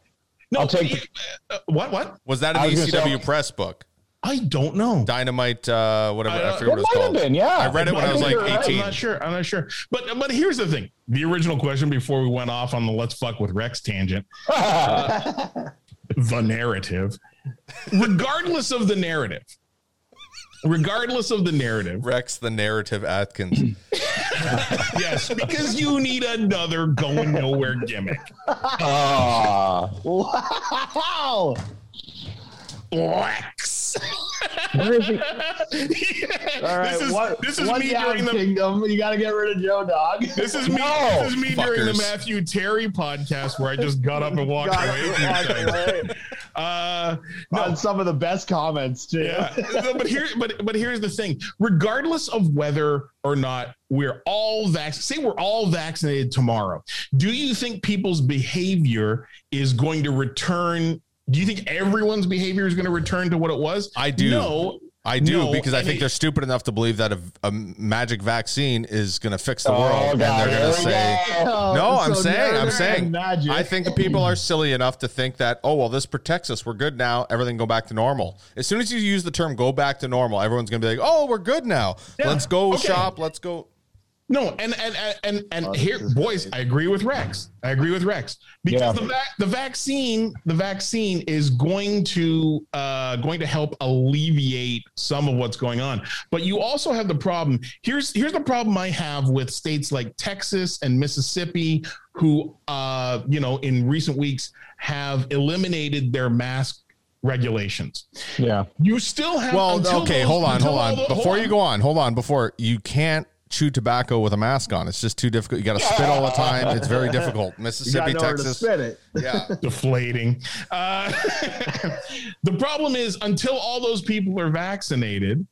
[SPEAKER 1] No,
[SPEAKER 5] I'll take-
[SPEAKER 1] you- uh, what? What?
[SPEAKER 2] Was that an
[SPEAKER 5] was
[SPEAKER 2] ECW
[SPEAKER 5] say-
[SPEAKER 2] press book?
[SPEAKER 1] I don't know.
[SPEAKER 2] Dynamite, uh, whatever.
[SPEAKER 1] I-
[SPEAKER 2] I, forget what
[SPEAKER 5] It
[SPEAKER 2] it's
[SPEAKER 5] might have
[SPEAKER 2] called.
[SPEAKER 5] been, yeah.
[SPEAKER 2] I read it when I was like
[SPEAKER 5] think you're right.
[SPEAKER 2] 18.
[SPEAKER 1] I'm not sure. I'm not sure. But but here's the thing: the original question before we went off on the "let's fuck with Rex" tangent, the narrative, regardless of the narrative, regardless of the narrative,
[SPEAKER 2] Rex the narrative Atkins.
[SPEAKER 1] yes, because you need another going nowhere gimmick.
[SPEAKER 5] Ah.
[SPEAKER 4] wow.
[SPEAKER 1] Rex.
[SPEAKER 5] Where is he?
[SPEAKER 4] All right.
[SPEAKER 1] this is
[SPEAKER 4] what,
[SPEAKER 1] this is me
[SPEAKER 4] down,
[SPEAKER 1] during the
[SPEAKER 4] kingdom. You got to get rid of Joe Dog.
[SPEAKER 1] This is me.
[SPEAKER 5] No,
[SPEAKER 1] this is me during the. Matthew Terry podcast where I just got up and walked
[SPEAKER 4] Got
[SPEAKER 1] away.
[SPEAKER 4] to
[SPEAKER 1] a
[SPEAKER 4] walk away.
[SPEAKER 1] Uh, no,
[SPEAKER 4] On some of the best comments too.
[SPEAKER 1] yeah. But here, but but here's the thing: regardless of whether or not we're all vac, say we're all vaccinated tomorrow, do you think people's behavior is going to return? Do you think everyone's behavior is going to return to what it was?
[SPEAKER 2] I do.
[SPEAKER 1] No,
[SPEAKER 2] I do
[SPEAKER 1] No,
[SPEAKER 2] because I think
[SPEAKER 1] it-
[SPEAKER 2] they're stupid enough to believe that a, a magic vaccine is going to fix the
[SPEAKER 5] Oh,
[SPEAKER 2] world, and they're going to say,
[SPEAKER 5] go.
[SPEAKER 2] "No, I'm
[SPEAKER 4] so
[SPEAKER 2] saying, I'm saying."
[SPEAKER 4] magic.
[SPEAKER 2] I think the people are silly enough to think that, "Oh, well, this protects us. We're good now. Everything go back to normal." As soon as you use the term "go back to normal," everyone's going to be like, "Oh, we're good now.
[SPEAKER 1] Yeah,
[SPEAKER 2] Let's go
[SPEAKER 1] okay.
[SPEAKER 2] shop. Let's go."
[SPEAKER 1] No, and and and and,
[SPEAKER 4] Oh,
[SPEAKER 1] here, boys, I agree with Rex. I agree with Rex because
[SPEAKER 5] Yeah.
[SPEAKER 1] the vac- the vaccine the vaccine is going to uh, going to help alleviate some of what's going on. But you also have the problem. Here's here's the problem I have with states like Texas and Mississippi, who uh, you know in recent weeks have eliminated their mask regulations.
[SPEAKER 5] Yeah.
[SPEAKER 1] You still have
[SPEAKER 2] Well, okay,
[SPEAKER 1] those-
[SPEAKER 2] hold on, hold on.
[SPEAKER 1] the- hold
[SPEAKER 2] Before you go on, hold on. Before you can't chew tobacco with a mask on. It's just too difficult. You got to spit all the time. It's very difficult.
[SPEAKER 4] You got
[SPEAKER 2] Mississippi,
[SPEAKER 4] to
[SPEAKER 2] Texas.
[SPEAKER 4] spit it.
[SPEAKER 2] Yeah.
[SPEAKER 1] deflating. Uh, the problem is, until all those people are vaccinated,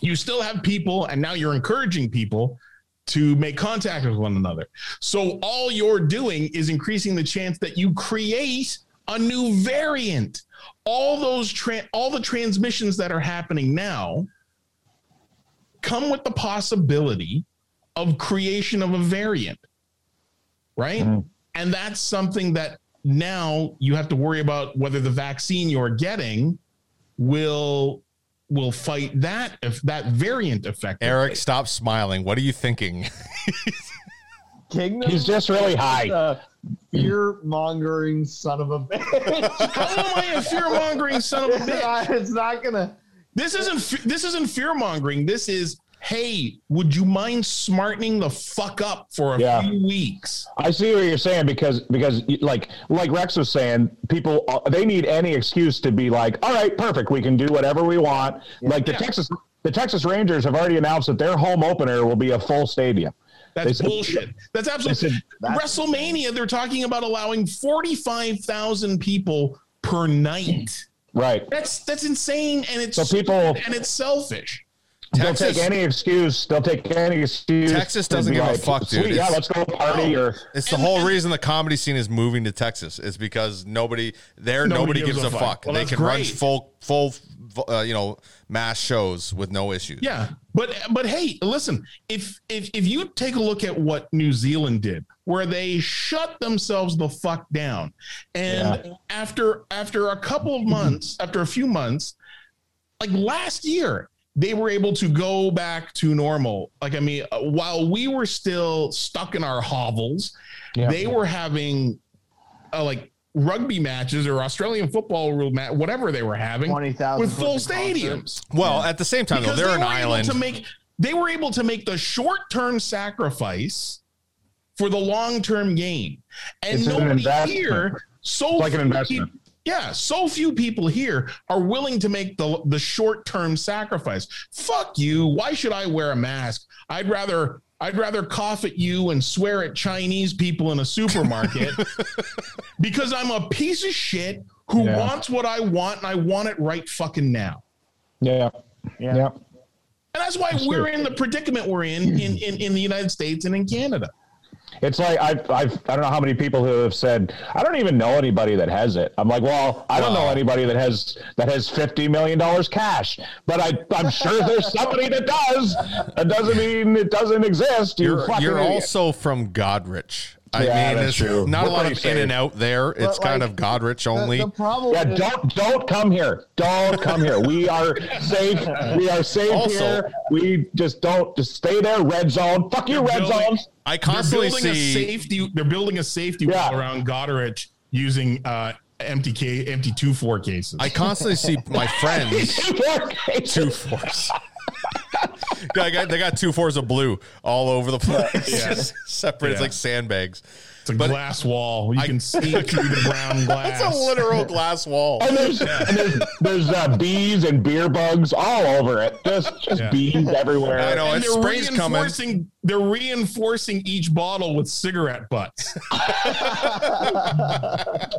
[SPEAKER 1] you still have people, and now you're encouraging people to make contact with one another. So all you're doing is increasing the chance that you create a new variant. All those tra- all the transmissions that are happening now come with the possibility of creation of a variant. Right?
[SPEAKER 5] Mhm.
[SPEAKER 1] And that's something that now you have to worry about whether the vaccine you're getting will will fight that if that variant effect.
[SPEAKER 2] Eric, stop smiling. What are you thinking?
[SPEAKER 4] Kingdom.
[SPEAKER 5] He's just really high.
[SPEAKER 4] Fear mongering son of a bitch.
[SPEAKER 1] How am I a fear mongering son of a bitch?
[SPEAKER 4] it's not gonna.
[SPEAKER 1] This isn't this isn't fear mongering. This is hey, would you mind smartening the fuck up for a
[SPEAKER 5] Yeah.
[SPEAKER 1] few weeks?
[SPEAKER 5] I see what you're saying because because like like Rex was saying, people uh, they need any excuse to be like, all right, perfect, we can do whatever we want. Like the
[SPEAKER 1] Yeah.
[SPEAKER 5] Texas the Texas Rangers have already announced that their home opener will be a full stadium.
[SPEAKER 1] That's
[SPEAKER 5] said-
[SPEAKER 1] bullshit. That's absolutely
[SPEAKER 5] said
[SPEAKER 4] that's-
[SPEAKER 1] WrestleMania. They're talking about allowing forty five thousand people per night.
[SPEAKER 5] Right.
[SPEAKER 1] That's that's insane, and it's
[SPEAKER 5] So people-
[SPEAKER 1] and it's selfish.
[SPEAKER 5] They'll take any excuse. They'll take any excuse.
[SPEAKER 2] Texas doesn't
[SPEAKER 5] be
[SPEAKER 2] give a fuck, dude.
[SPEAKER 5] "Sweet, yeah, let's go party or
[SPEAKER 2] It's the
[SPEAKER 1] And-
[SPEAKER 2] whole
[SPEAKER 1] and-
[SPEAKER 2] reason the comedy scene is moving to Texas. Is because nobody there, nobody, gives, a fuck.
[SPEAKER 1] Well,
[SPEAKER 2] they
[SPEAKER 1] that's
[SPEAKER 2] can run full, full, uh, you know, mass shows with no issues.
[SPEAKER 1] Yeah, but but hey, listen, if if if you take a look at what New Zealand did, where they shut themselves the fuck down, and after after a couple of months, after a few months, like last year, they were able to go back to normal. Like I mean, uh, while we were still stuck in our hovels,
[SPEAKER 5] Yeah.
[SPEAKER 1] they were having uh, like rugby matches or Australian football rule match, whatever they were having,
[SPEAKER 4] 20,000
[SPEAKER 1] with full
[SPEAKER 4] person concert.
[SPEAKER 1] stadiums
[SPEAKER 2] Well, at the same time, though, they're
[SPEAKER 1] they
[SPEAKER 2] an
[SPEAKER 1] were
[SPEAKER 2] island.
[SPEAKER 1] able to make they were able to make the short-term sacrifice for the long-term gain and
[SPEAKER 5] It's an
[SPEAKER 1] nobody
[SPEAKER 5] investment.
[SPEAKER 1] here so
[SPEAKER 5] It's like an
[SPEAKER 1] few
[SPEAKER 5] investment.
[SPEAKER 1] Peop- yeah so few people here are willing to make the the short-term sacrifice fuck you why should i wear a mask i'd rather I'd rather cough at you and swear at Chinese people in a supermarket because I'm a piece of shit who
[SPEAKER 5] Yeah.
[SPEAKER 1] wants what I want and I want it right fucking now.
[SPEAKER 5] yeah,
[SPEAKER 4] Yeah.
[SPEAKER 5] yeah.
[SPEAKER 1] And that's why we're in the predicament we're in in, in in the United States and in Canada.
[SPEAKER 5] It's like I've, I've I don't know how many people who have said I don't even know anybody that has it. I'm like, well, I don't know anybody that has that has fifty million dollars cash, but I I'm sure there's somebody that does. That doesn't mean it doesn't exist. You
[SPEAKER 2] You're, you're also from Goderich. I
[SPEAKER 5] Yeah,
[SPEAKER 2] mean,
[SPEAKER 5] that's
[SPEAKER 2] there's
[SPEAKER 5] true.
[SPEAKER 2] not
[SPEAKER 5] We're
[SPEAKER 2] a lot
[SPEAKER 5] pretty
[SPEAKER 2] of in and out there. It's
[SPEAKER 4] But,
[SPEAKER 2] kind of Goderich
[SPEAKER 4] The,
[SPEAKER 2] only.
[SPEAKER 4] the problem
[SPEAKER 5] Yeah,
[SPEAKER 4] is
[SPEAKER 5] don't don't come here. Don't come here. We are safe. We are safe
[SPEAKER 2] Also-
[SPEAKER 5] here. We just don't just stay there. Red zone. Fuck your red
[SPEAKER 1] building-
[SPEAKER 5] zones.
[SPEAKER 2] I
[SPEAKER 1] They're
[SPEAKER 2] constantly
[SPEAKER 1] building
[SPEAKER 2] see.
[SPEAKER 1] a safety. They're building a safety
[SPEAKER 5] Yeah.
[SPEAKER 1] wall around Goderich using uh, empty K, empty two four cases.
[SPEAKER 2] I constantly see my friends two fours. Got, they got two fours of blue all over the place,
[SPEAKER 1] Yeah.
[SPEAKER 2] separate. It's like sandbags.
[SPEAKER 1] It's a
[SPEAKER 2] but-
[SPEAKER 1] glass wall. You
[SPEAKER 2] I-
[SPEAKER 1] can see through the brown glass.
[SPEAKER 2] That's a literal glass wall.
[SPEAKER 5] And there's and there's, there's uh, bees and beer bugs all over it. Just just
[SPEAKER 1] Yeah.
[SPEAKER 5] bees everywhere.
[SPEAKER 2] I know.
[SPEAKER 1] and
[SPEAKER 2] it's
[SPEAKER 1] they're
[SPEAKER 2] spring's coming.
[SPEAKER 1] reinforcing. They're reinforcing each bottle with cigarette butts.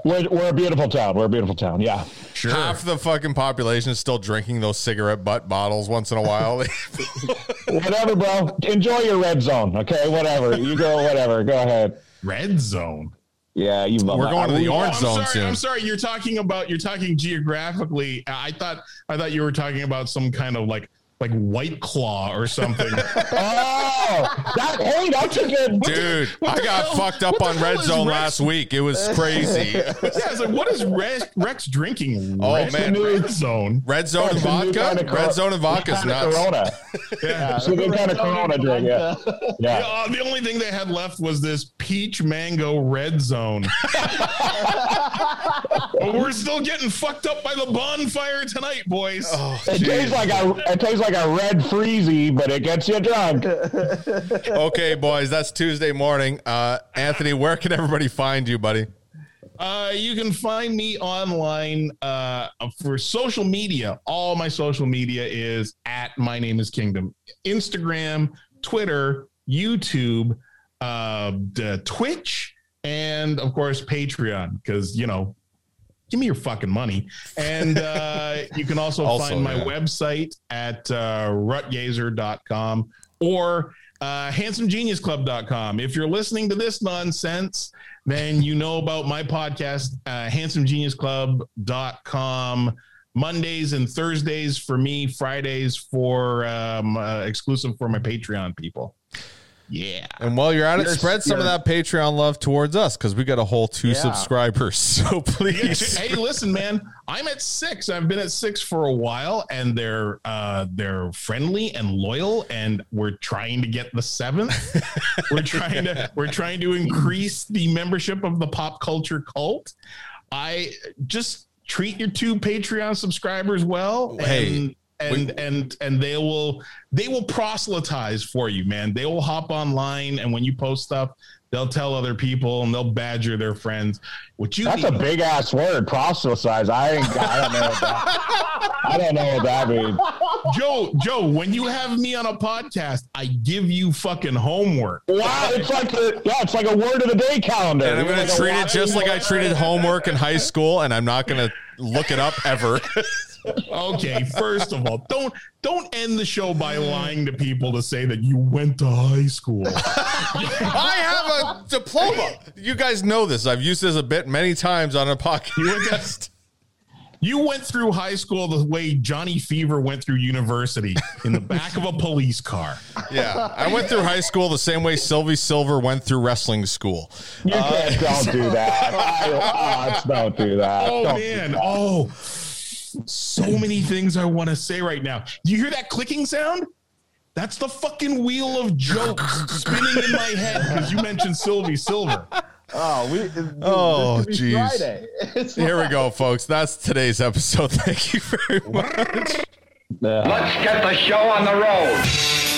[SPEAKER 5] We're, we're a beautiful town. We're a beautiful town. Yeah.
[SPEAKER 1] Sure.
[SPEAKER 2] Half the fucking population is still drinking those cigarette butt bottles once in a while.
[SPEAKER 5] Whatever, bro. Enjoy your red zone. Okay. Whatever. You go. Whatever. Go ahead.
[SPEAKER 1] Red zone.
[SPEAKER 5] Yeah. You.
[SPEAKER 2] We're going to the
[SPEAKER 1] Oh,
[SPEAKER 2] orange
[SPEAKER 1] I'm
[SPEAKER 2] zone
[SPEAKER 1] sorry.
[SPEAKER 2] soon.
[SPEAKER 1] I'm sorry. You're talking about. You're talking geographically. I thought. I thought you were talking about some kind of like like white claw or something.
[SPEAKER 5] Oh, that. Hey, that's a good.
[SPEAKER 2] Dude,
[SPEAKER 1] what
[SPEAKER 2] I got
[SPEAKER 1] hell-
[SPEAKER 2] fucked up on Red Zone
[SPEAKER 1] Rex-
[SPEAKER 2] last week. It was crazy.
[SPEAKER 1] yeah, it's like what is Rex, Rex drinking?
[SPEAKER 2] Oh,
[SPEAKER 1] Red,
[SPEAKER 2] man.
[SPEAKER 1] red zone.
[SPEAKER 2] Red Zone and
[SPEAKER 5] It's a new
[SPEAKER 2] vodka?
[SPEAKER 5] kind of
[SPEAKER 2] Red Zone and vodka's
[SPEAKER 5] kind of
[SPEAKER 2] nuts.
[SPEAKER 5] Corona.
[SPEAKER 1] Yeah.
[SPEAKER 5] So they kind of Corona drink. Yeah.
[SPEAKER 1] Yeah,
[SPEAKER 5] Yeah.
[SPEAKER 1] uh, the only thing they had left was this peach mango red zone. but we're still getting fucked up by the bonfire tonight, boys.
[SPEAKER 2] Oh,
[SPEAKER 5] It tastes like a it tastes like a red freezy, but it gets you drunk.
[SPEAKER 2] Okay, boys, that's Tuesday morning. Uh, Anthony, where can everybody find you, buddy?
[SPEAKER 1] Uh, you can find me online uh, for social media. All my social media is at my name is Kingdom. Instagram, Twitter, YouTube, uh, the Twitch, and of course Patreon. Because you know, give me your fucking money. And uh, you can also,
[SPEAKER 2] Also,
[SPEAKER 1] find my
[SPEAKER 2] yeah.
[SPEAKER 1] website at uh, rutgazer.com or uh, handsomegeniusclub.com. If you're listening to this nonsense, then you know about my podcast, uh, handsomegeniusclub.com. Mondays and Thursdays for me, Fridays for um, uh, exclusive for my Patreon people. Yeah.
[SPEAKER 2] And while you're at it,
[SPEAKER 4] You're-
[SPEAKER 2] spread some of that Patreon love towards us because we got a whole two
[SPEAKER 4] Yeah.
[SPEAKER 2] subscribers. So please.
[SPEAKER 1] hey, listen, man, I'm at six. I've been at six for a while, and they're uh, they're friendly and loyal, and we're trying to get the seventh. we're trying to we're trying to increase the membership of the pop culture cult. I just treat your two Patreon subscribers well,
[SPEAKER 2] Hey,
[SPEAKER 1] and and and and they will they will proselytize for you, man. They will hop online, and when you post stuff. They'll tell other people and they'll badger their friends. What you
[SPEAKER 5] That's
[SPEAKER 1] need-
[SPEAKER 5] a big ass word, proselytize. I ain't, I don't know what that. I don't know what that means.
[SPEAKER 1] Joe, Joe, when you have me on a podcast, I give you fucking homework.
[SPEAKER 5] Wow, it's like a yeah, it's like a word of the day calendar.
[SPEAKER 2] And I'm going to
[SPEAKER 5] like
[SPEAKER 2] treat it just like I treated homework in high school, and I'm not going to look it up ever.
[SPEAKER 1] Okay, first of all, don't don't end the show by lying to people to say that you went to high school.
[SPEAKER 2] I have a diploma. You guys know this. I've used this a bit many times on a podcast.
[SPEAKER 1] You went through high school the way Johnny Fever went through university in the back of a police car.
[SPEAKER 2] Yeah, I went through high school the same way Sylvie Silver went through wrestling school.
[SPEAKER 5] You can't, uh, don't do that. I, oh, don't do that.
[SPEAKER 1] Oh
[SPEAKER 5] Don't-
[SPEAKER 1] man, oh, so many things I want to say right now. Do You hear that clicking sound? That's the fucking wheel of jokes spinning in my head because you mentioned Sylvie Silver.
[SPEAKER 4] Oh, we.
[SPEAKER 2] Oh,
[SPEAKER 4] this could be
[SPEAKER 2] geez.
[SPEAKER 4] Friday. It's
[SPEAKER 2] Here we go, folks. That's today's episode. Thank you very much.
[SPEAKER 6] Let's get the show on the road.